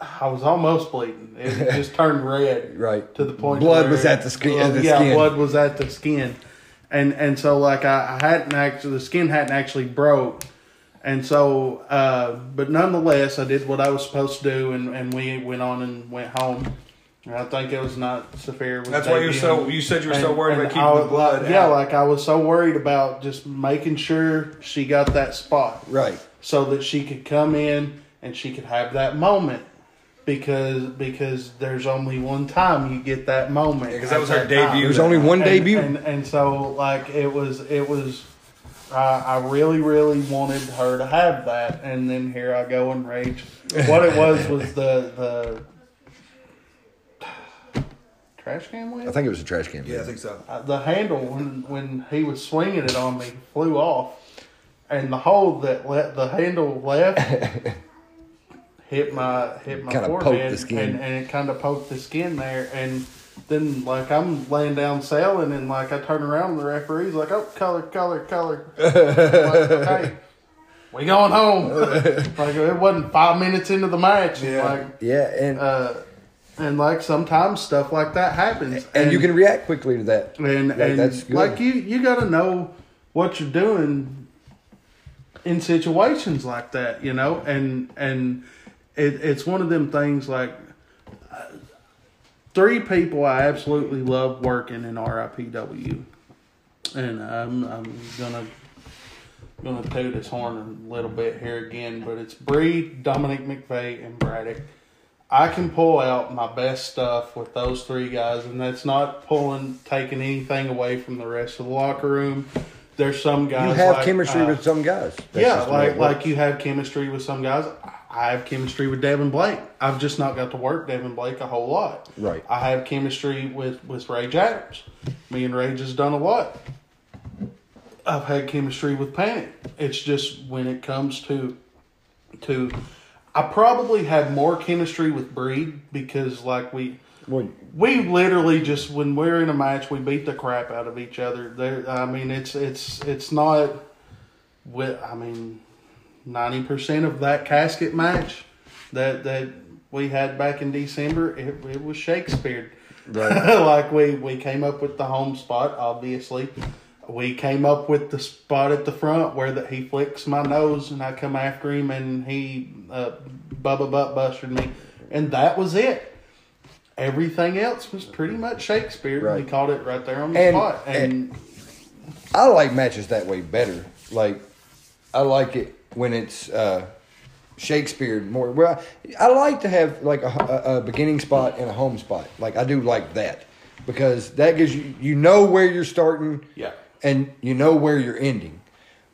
I was almost bleeding. It <laughs> just turned red. Right. to the point. Blood was at the skin- the yeah, skin. blood was at the skin, and and so like I, I hadn't actually the skin hadn't actually broke, and so uh, but nonetheless I did what I was supposed to do, and and we went on and went home, I think it was not Saphir. was That's why you're so. You said you were so worried about keeping I the blood. Yeah, out. like I was so worried about just making sure she got that spot Right. so that she could come in and she could have that moment because because there's only one time you get that moment because that was at her that time. debut. There's only one And- debut. and, and so like it was it was I I really really wanted her to have that and then here I go and rage what it was was the the trash can lid I think it was a trash can. Yeah, I think so. uh, the handle when when he was swinging it on me flew off, and the hole that let the handle left <laughs> hit my hit my Kinda poked forehead, the skin. and, and it kind of poked the skin there, and then like I'm laying down selling, and like I turn around, and the referee's like, "Oh, color, color, color." I'm <laughs> like, okay, we going home. <laughs> like it wasn't five minutes into the match, Yeah. like Yeah, and uh, and like sometimes stuff like that happens, and you can react quickly to that. and Like, and that's good. like you you got to know what you're doing in situations like that you know and and it, it's one of them things like uh, three people i absolutely love working in ripw and i'm i'm gonna gonna toot his horn a little bit here again but it's Breed, dominic mcveigh and braddock I can pull out my best stuff with those three guys, and that's not pulling, taking anything away from the rest of the locker room. There's some guys You have like, chemistry uh, with some guys. That's yeah, just the way like like you have chemistry with some guys. I have chemistry with Devin Blake. I've just not got to work Devin Blake a whole lot. Right. I have chemistry with with Rage Adams. Me and Rage has done a lot. I've had chemistry with Panic. It's just when it comes to to I probably had more chemistry with Breed because like we Well, we literally just when we're in a match we beat the crap out of each other. There I mean it's it's it's not with I mean ninety percent of that casket match that that we had back in December it, it was Shakespeare. Right. <laughs> like we we came up with the home spot obviously. We came up with the spot at the front where that he flicks my nose and I come after him and he uh, Bubba butt busted me and that was it. Everything else was pretty much Shakespeare. Right. We called it right there on the And- spot. And, I like matches that way better. Like, I like it when it's uh, Shakespeare more. Well, I like to have like a, a, a beginning spot and a home spot. Like I do like that because that gives you you know where you're starting. Yeah. And you know where you're ending.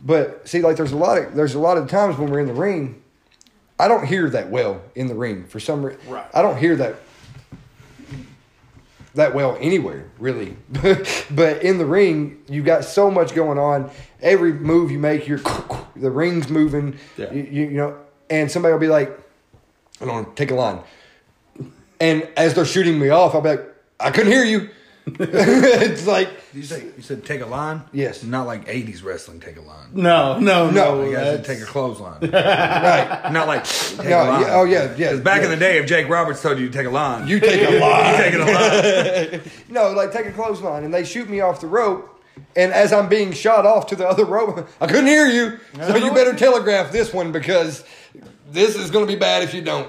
But see, like there's a lot of there's a lot of times when we're in the ring, I don't hear that well in the ring for some reason. Right. I don't hear that that well anywhere, really. <laughs> but in the ring, you got so much going on. Every move you make, you're <laughs> the ring's moving. Yeah. You, you, you know, and somebody will be like, "Hold on, take a line." And as they're shooting me off, I'll be like, "I couldn't hear you." <laughs> it's like, You say you said take a line? Yes. Not like '80s wrestling. Take a line. no, no, No, no. You guys take a clothesline. <laughs> right? Not like take No, a line. yeah, oh, yeah, yeah, back in the day, if Jake Roberts told you to take a line, You take a <laughs> line. you taking a line. No, like take a clothesline, and they shoot me off the rope. And as I'm being shot off to the other rope, I couldn't hear you. So you better telegraph this one because this is going to be bad if you don't.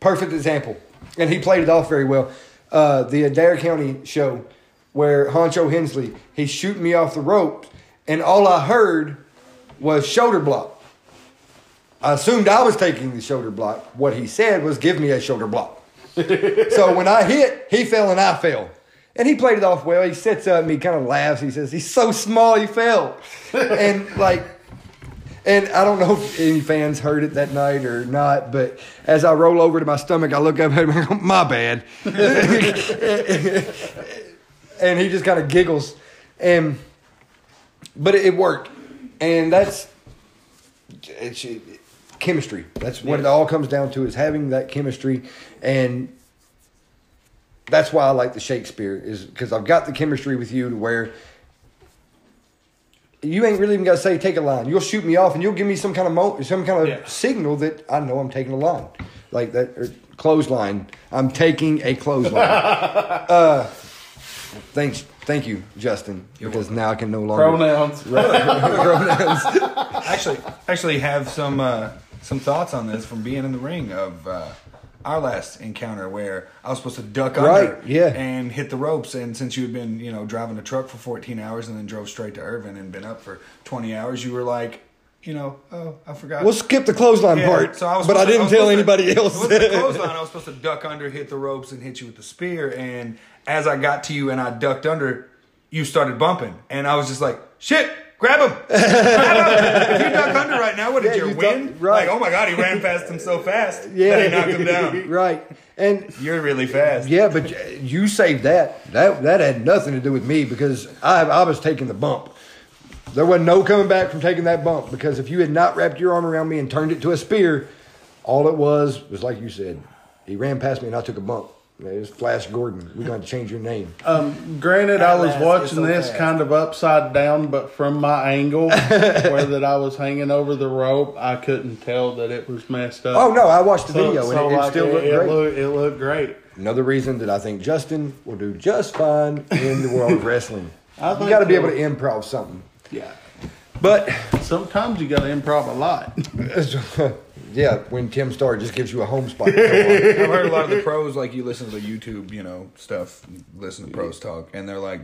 Perfect example. And he played it off very well. Uh, the Adair County show where Honcho Hensley, he's shooting me off the rope, and all I heard was shoulder block. I assumed I was taking the shoulder block. What he said was, give me a shoulder block. <laughs> so when I hit, he fell and I fell. And he played it off well. He sits up and he kind of laughs. He says, he's so small, he fell. <laughs> and like, and I don't know if any fans heard it that night or not, but as I roll over to my stomach, I look up at him and go, my bad. <laughs> and he just kind of giggles. And, but it, it worked. And that's, it's chemistry. That's what it all comes down to is having that chemistry. And that's why I like the Shakespeare is because I've got the chemistry with you to where you ain't really even got to say take a line. You'll shoot me off and you'll give me some kind of mo- some kind of Yeah. signal that I know I'm taking a line, like that or clothesline. I'm taking a clothesline. <laughs> uh, thanks, thank you, Justin, because now I can no longer Pronouns. pronouns. <laughs> <laughs> actually, actually have some uh, some thoughts on this from being in the ring. Of uh, our last encounter where I was supposed to duck Right, under yeah. and hit the ropes. And since you had been, you know, driving a truck for 14 hours and then drove straight to Irvine and been up for 20 hours, you were like, you know, oh, I forgot. We'll skip the clothesline Yeah, part. so I was but I didn't tell supposed to- anybody else. Wasn't <laughs> clothesline. I was supposed to duck under, hit the ropes, and hit you with the spear. And as I got to you and I ducked under, you started bumping, and I was just like, "Shit, grab him! Grab <laughs> him! If you duck under right now, what did Yeah, you win? duck- right. Like, oh my god, he ran past him so fast. yeah, <laughs> that he knocked him down. <laughs> right. And You're really fast. yeah, but you saved that. That that had nothing to do with me because I I was taking the bump. There was no coming back from taking that bump because if you had not wrapped your arm around me and turned it to a spear, all it was was like you said. He ran past me and I took a bump. It was Flash Gordon. We're going to change your name. Um, granted, I was last, watching so this fast. kind of upside down, but from my angle <laughs> where that I was hanging over the rope, I couldn't tell that it was messed up. Oh no, I watched the So- video so and it, it still it, looked it great. looked- it looked great. Another reason that I think Justin will do just fine in the world of <laughs> wrestling. I you got to be able to improv something. Yeah. But Sometimes you got to improv a lot. <laughs> yeah, when Tim Starr just gives you a home spot. <laughs> I've heard a lot of the pros, like you listen to the YouTube, you know, stuff, listen to pros talk, and they're like,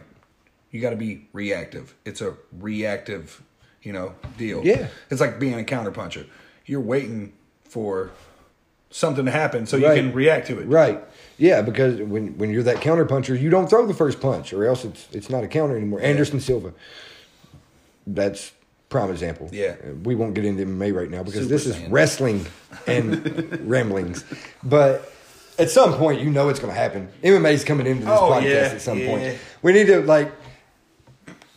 you got to be reactive. It's a reactive, you know, deal. Yeah. It's like being a counterpuncher. You're waiting for something to happen so Right. you can react to it. right. Yeah, because when, when you're that counter puncher, you don't throw the first punch, or else it's it's not a counter anymore. Anderson Silva. That's prime example. Yeah. Uh, We won't get into MMA right now because Super this is Saiyan. wrestling and <laughs> ramblings. But at some point, you know it's going to happen. MMA's coming into this Oh, podcast yeah, at some yeah. point. We need to like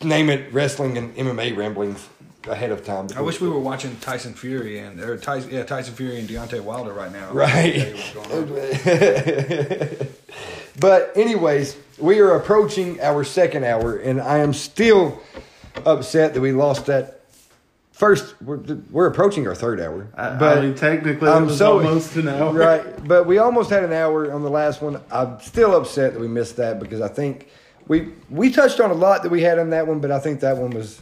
name it wrestling and MMA ramblings ahead of time. I wish we were watching Tyson Fury and or Tyson, yeah, Tyson Fury and Deontay Wilder right now. Right. Tell what's going on. <laughs> But anyways, we are approaching our second hour, and I am still upset that we lost that first. We're, we're approaching our third hour, I, but I mean, technically, was so- almost an <laughs> hour. right. But we almost had an hour on the last one. I'm still upset that we missed that because I think we we touched on a lot that we had on that one, but I think that one was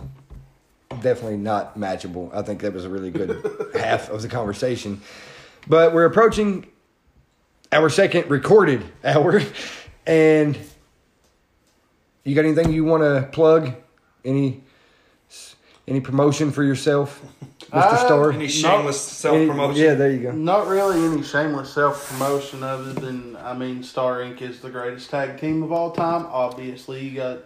definitely not matchable. I think that was a really good <laughs> half of the conversation. But we're approaching our second recorded hour, <laughs> and you got anything you want to plug? Any any promotion for yourself, Mr. Uh, Starr? Any shameless self Any- promotion? Yeah, there you go. Not really any shameless self promotion other than I mean Starr Inc. is the greatest tag team of all time. Obviously, you got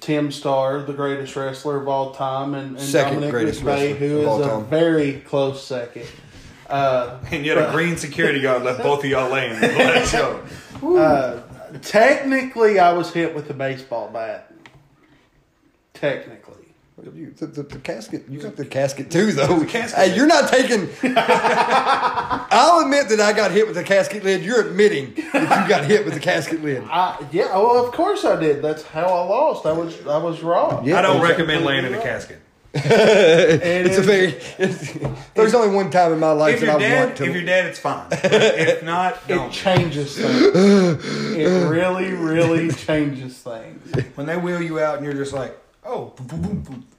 Tim Starr, the greatest wrestler of all time, and, and Second Dominic greatest McVeigh, wrestler who of is all a time. very close second. Uh, And you had a green security guard left both of y'all laying. the last <laughs> uh, technically, I was hit with a baseball bat. Technically. You, the, the, the casket, you got the casket too, though. casket Hey, lid. you're not taking. <laughs> I'll admit that I got hit with the casket lid. You're admitting that you got hit with the casket lid. I, yeah, well, of course I did. That's how I lost. I was I was wrong. Yeah. I don't recommend laying in a casket. <laughs> It's a very. <laughs> It's, there's only one time in my life If that you're I dead, want to. if you're dead, it's fine. If not, It don't. changes things. it really, really changes things. When they wheel you out and you're just like, oh, boom, boom, boom, boom. <laughs>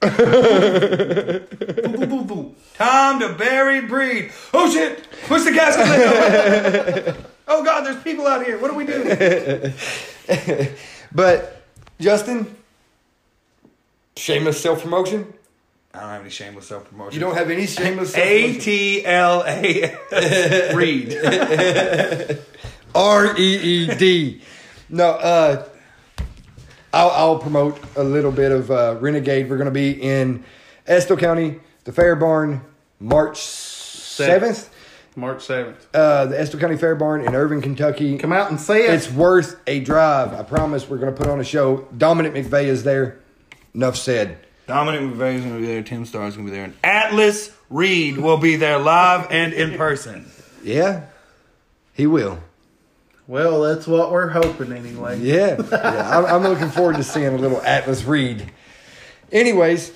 Boom, boom, boom, boom. time to bury breed. Oh shit, push the casket lid. <laughs> Oh god, there's people out here. What do we do? <laughs> but Justin, shameless self promotion. I don't have any shameless self promotion. You don't have any shameless self promotion. T L A S read. R E E D. No, uh, I'll, I'll promote a little bit of uh, Renegade. We're going to be in Estill County, the Fair Barn, March 7th. March 7th. Uh, the Estill County Fair Barn in Irvine, Kentucky. Come out and see it. It's worth a drive. I promise we're going to put on a show. Dominic McVeigh is there. Enough said. Dominic McVeigh is going to be there. Tim Starr is going to be there. And Atlas Reed will be there live and in person. Yeah, he will. Well, that's what we're hoping anyway. Yeah, yeah. I'm, I'm looking forward to seeing a little Atlas Reed. Anyways,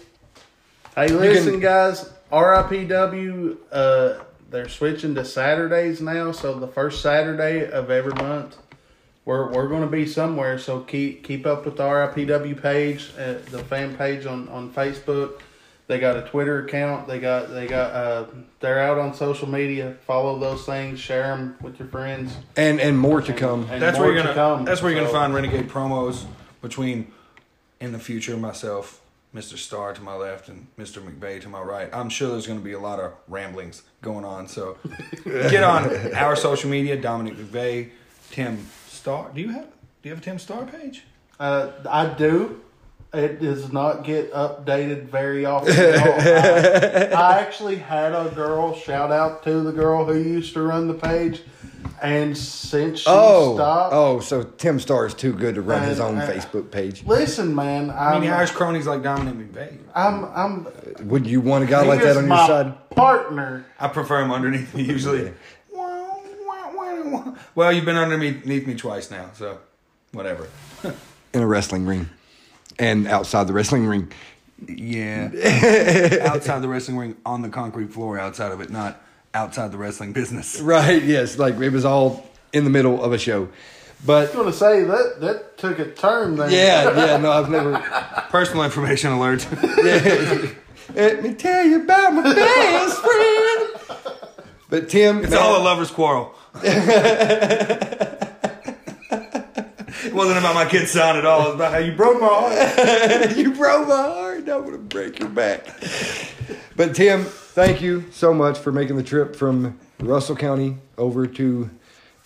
Hey, listen, can- guys. RIPW, uh, they're switching to Saturdays now. So the first Saturday of every month, we're we're going to be somewhere. So keep keep up with the RIPW page, uh, the fan page on on Facebook. They got a Twitter account. They got they got uh, they're out on social media. Follow those things. Share them with your friends. And and more to come. And That's where you're gonna. come. That's where you're gonna find renegade promos between, in the future, myself, Mr. Starr to my left, and Mr. McVeigh to my right. I'm sure there's gonna be a lot of ramblings going on. So <laughs> get on our social media. Dominic McVeigh, Tim Starr. Do you have? Do you have a Tim Starr page? Uh, I do. It does not get updated very often. at all. <laughs> I, I actually had a girl shout out to the girl who used to run the page, and since she Oh, stopped, oh, so Tim Starr is too good to run his own uh, Facebook page. listen, man, I I'm, mean, he hires cronies like Dominic McVeigh. I'm, I'm. Would you want a guy like that on your side? Partner. I prefer him underneath me usually. Well, you've been underneath me twice now, so whatever. In a wrestling ring. And outside the wrestling ring. Yeah. <laughs> outside the wrestling ring, on the concrete floor outside of it, not outside the wrestling business. Right, yes. Like it was all in the middle of a show. But I was going to say that that took a turn there. yeah, yeah, no, I've never <laughs> Personal information alert. <laughs> Let me tell you about my best friend. But Tim, It's man, all a lover's quarrel. Wasn't about my kid's son at all. It was about how you broke my heart. <laughs> you broke my heart. I'm gonna break your back. But Tim, thank you so much for making the trip from Russell County over to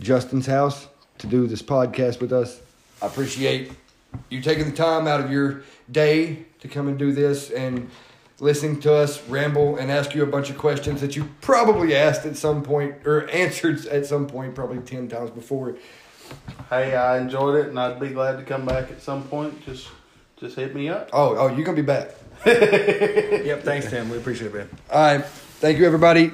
Justin's house to do this podcast with us. I appreciate you taking the time out of your day to come and do this and listening to us ramble and ask you a bunch of questions that you probably asked at some point or <laughs> answered at some point probably 10 times before. Hey, I enjoyed it, and I'd be glad to come back at some point. Just, just hit me up. Oh, oh, you're going to be back. <laughs> <laughs> Yep, thanks, Tim. We appreciate it, man. All right. Thank you, everybody.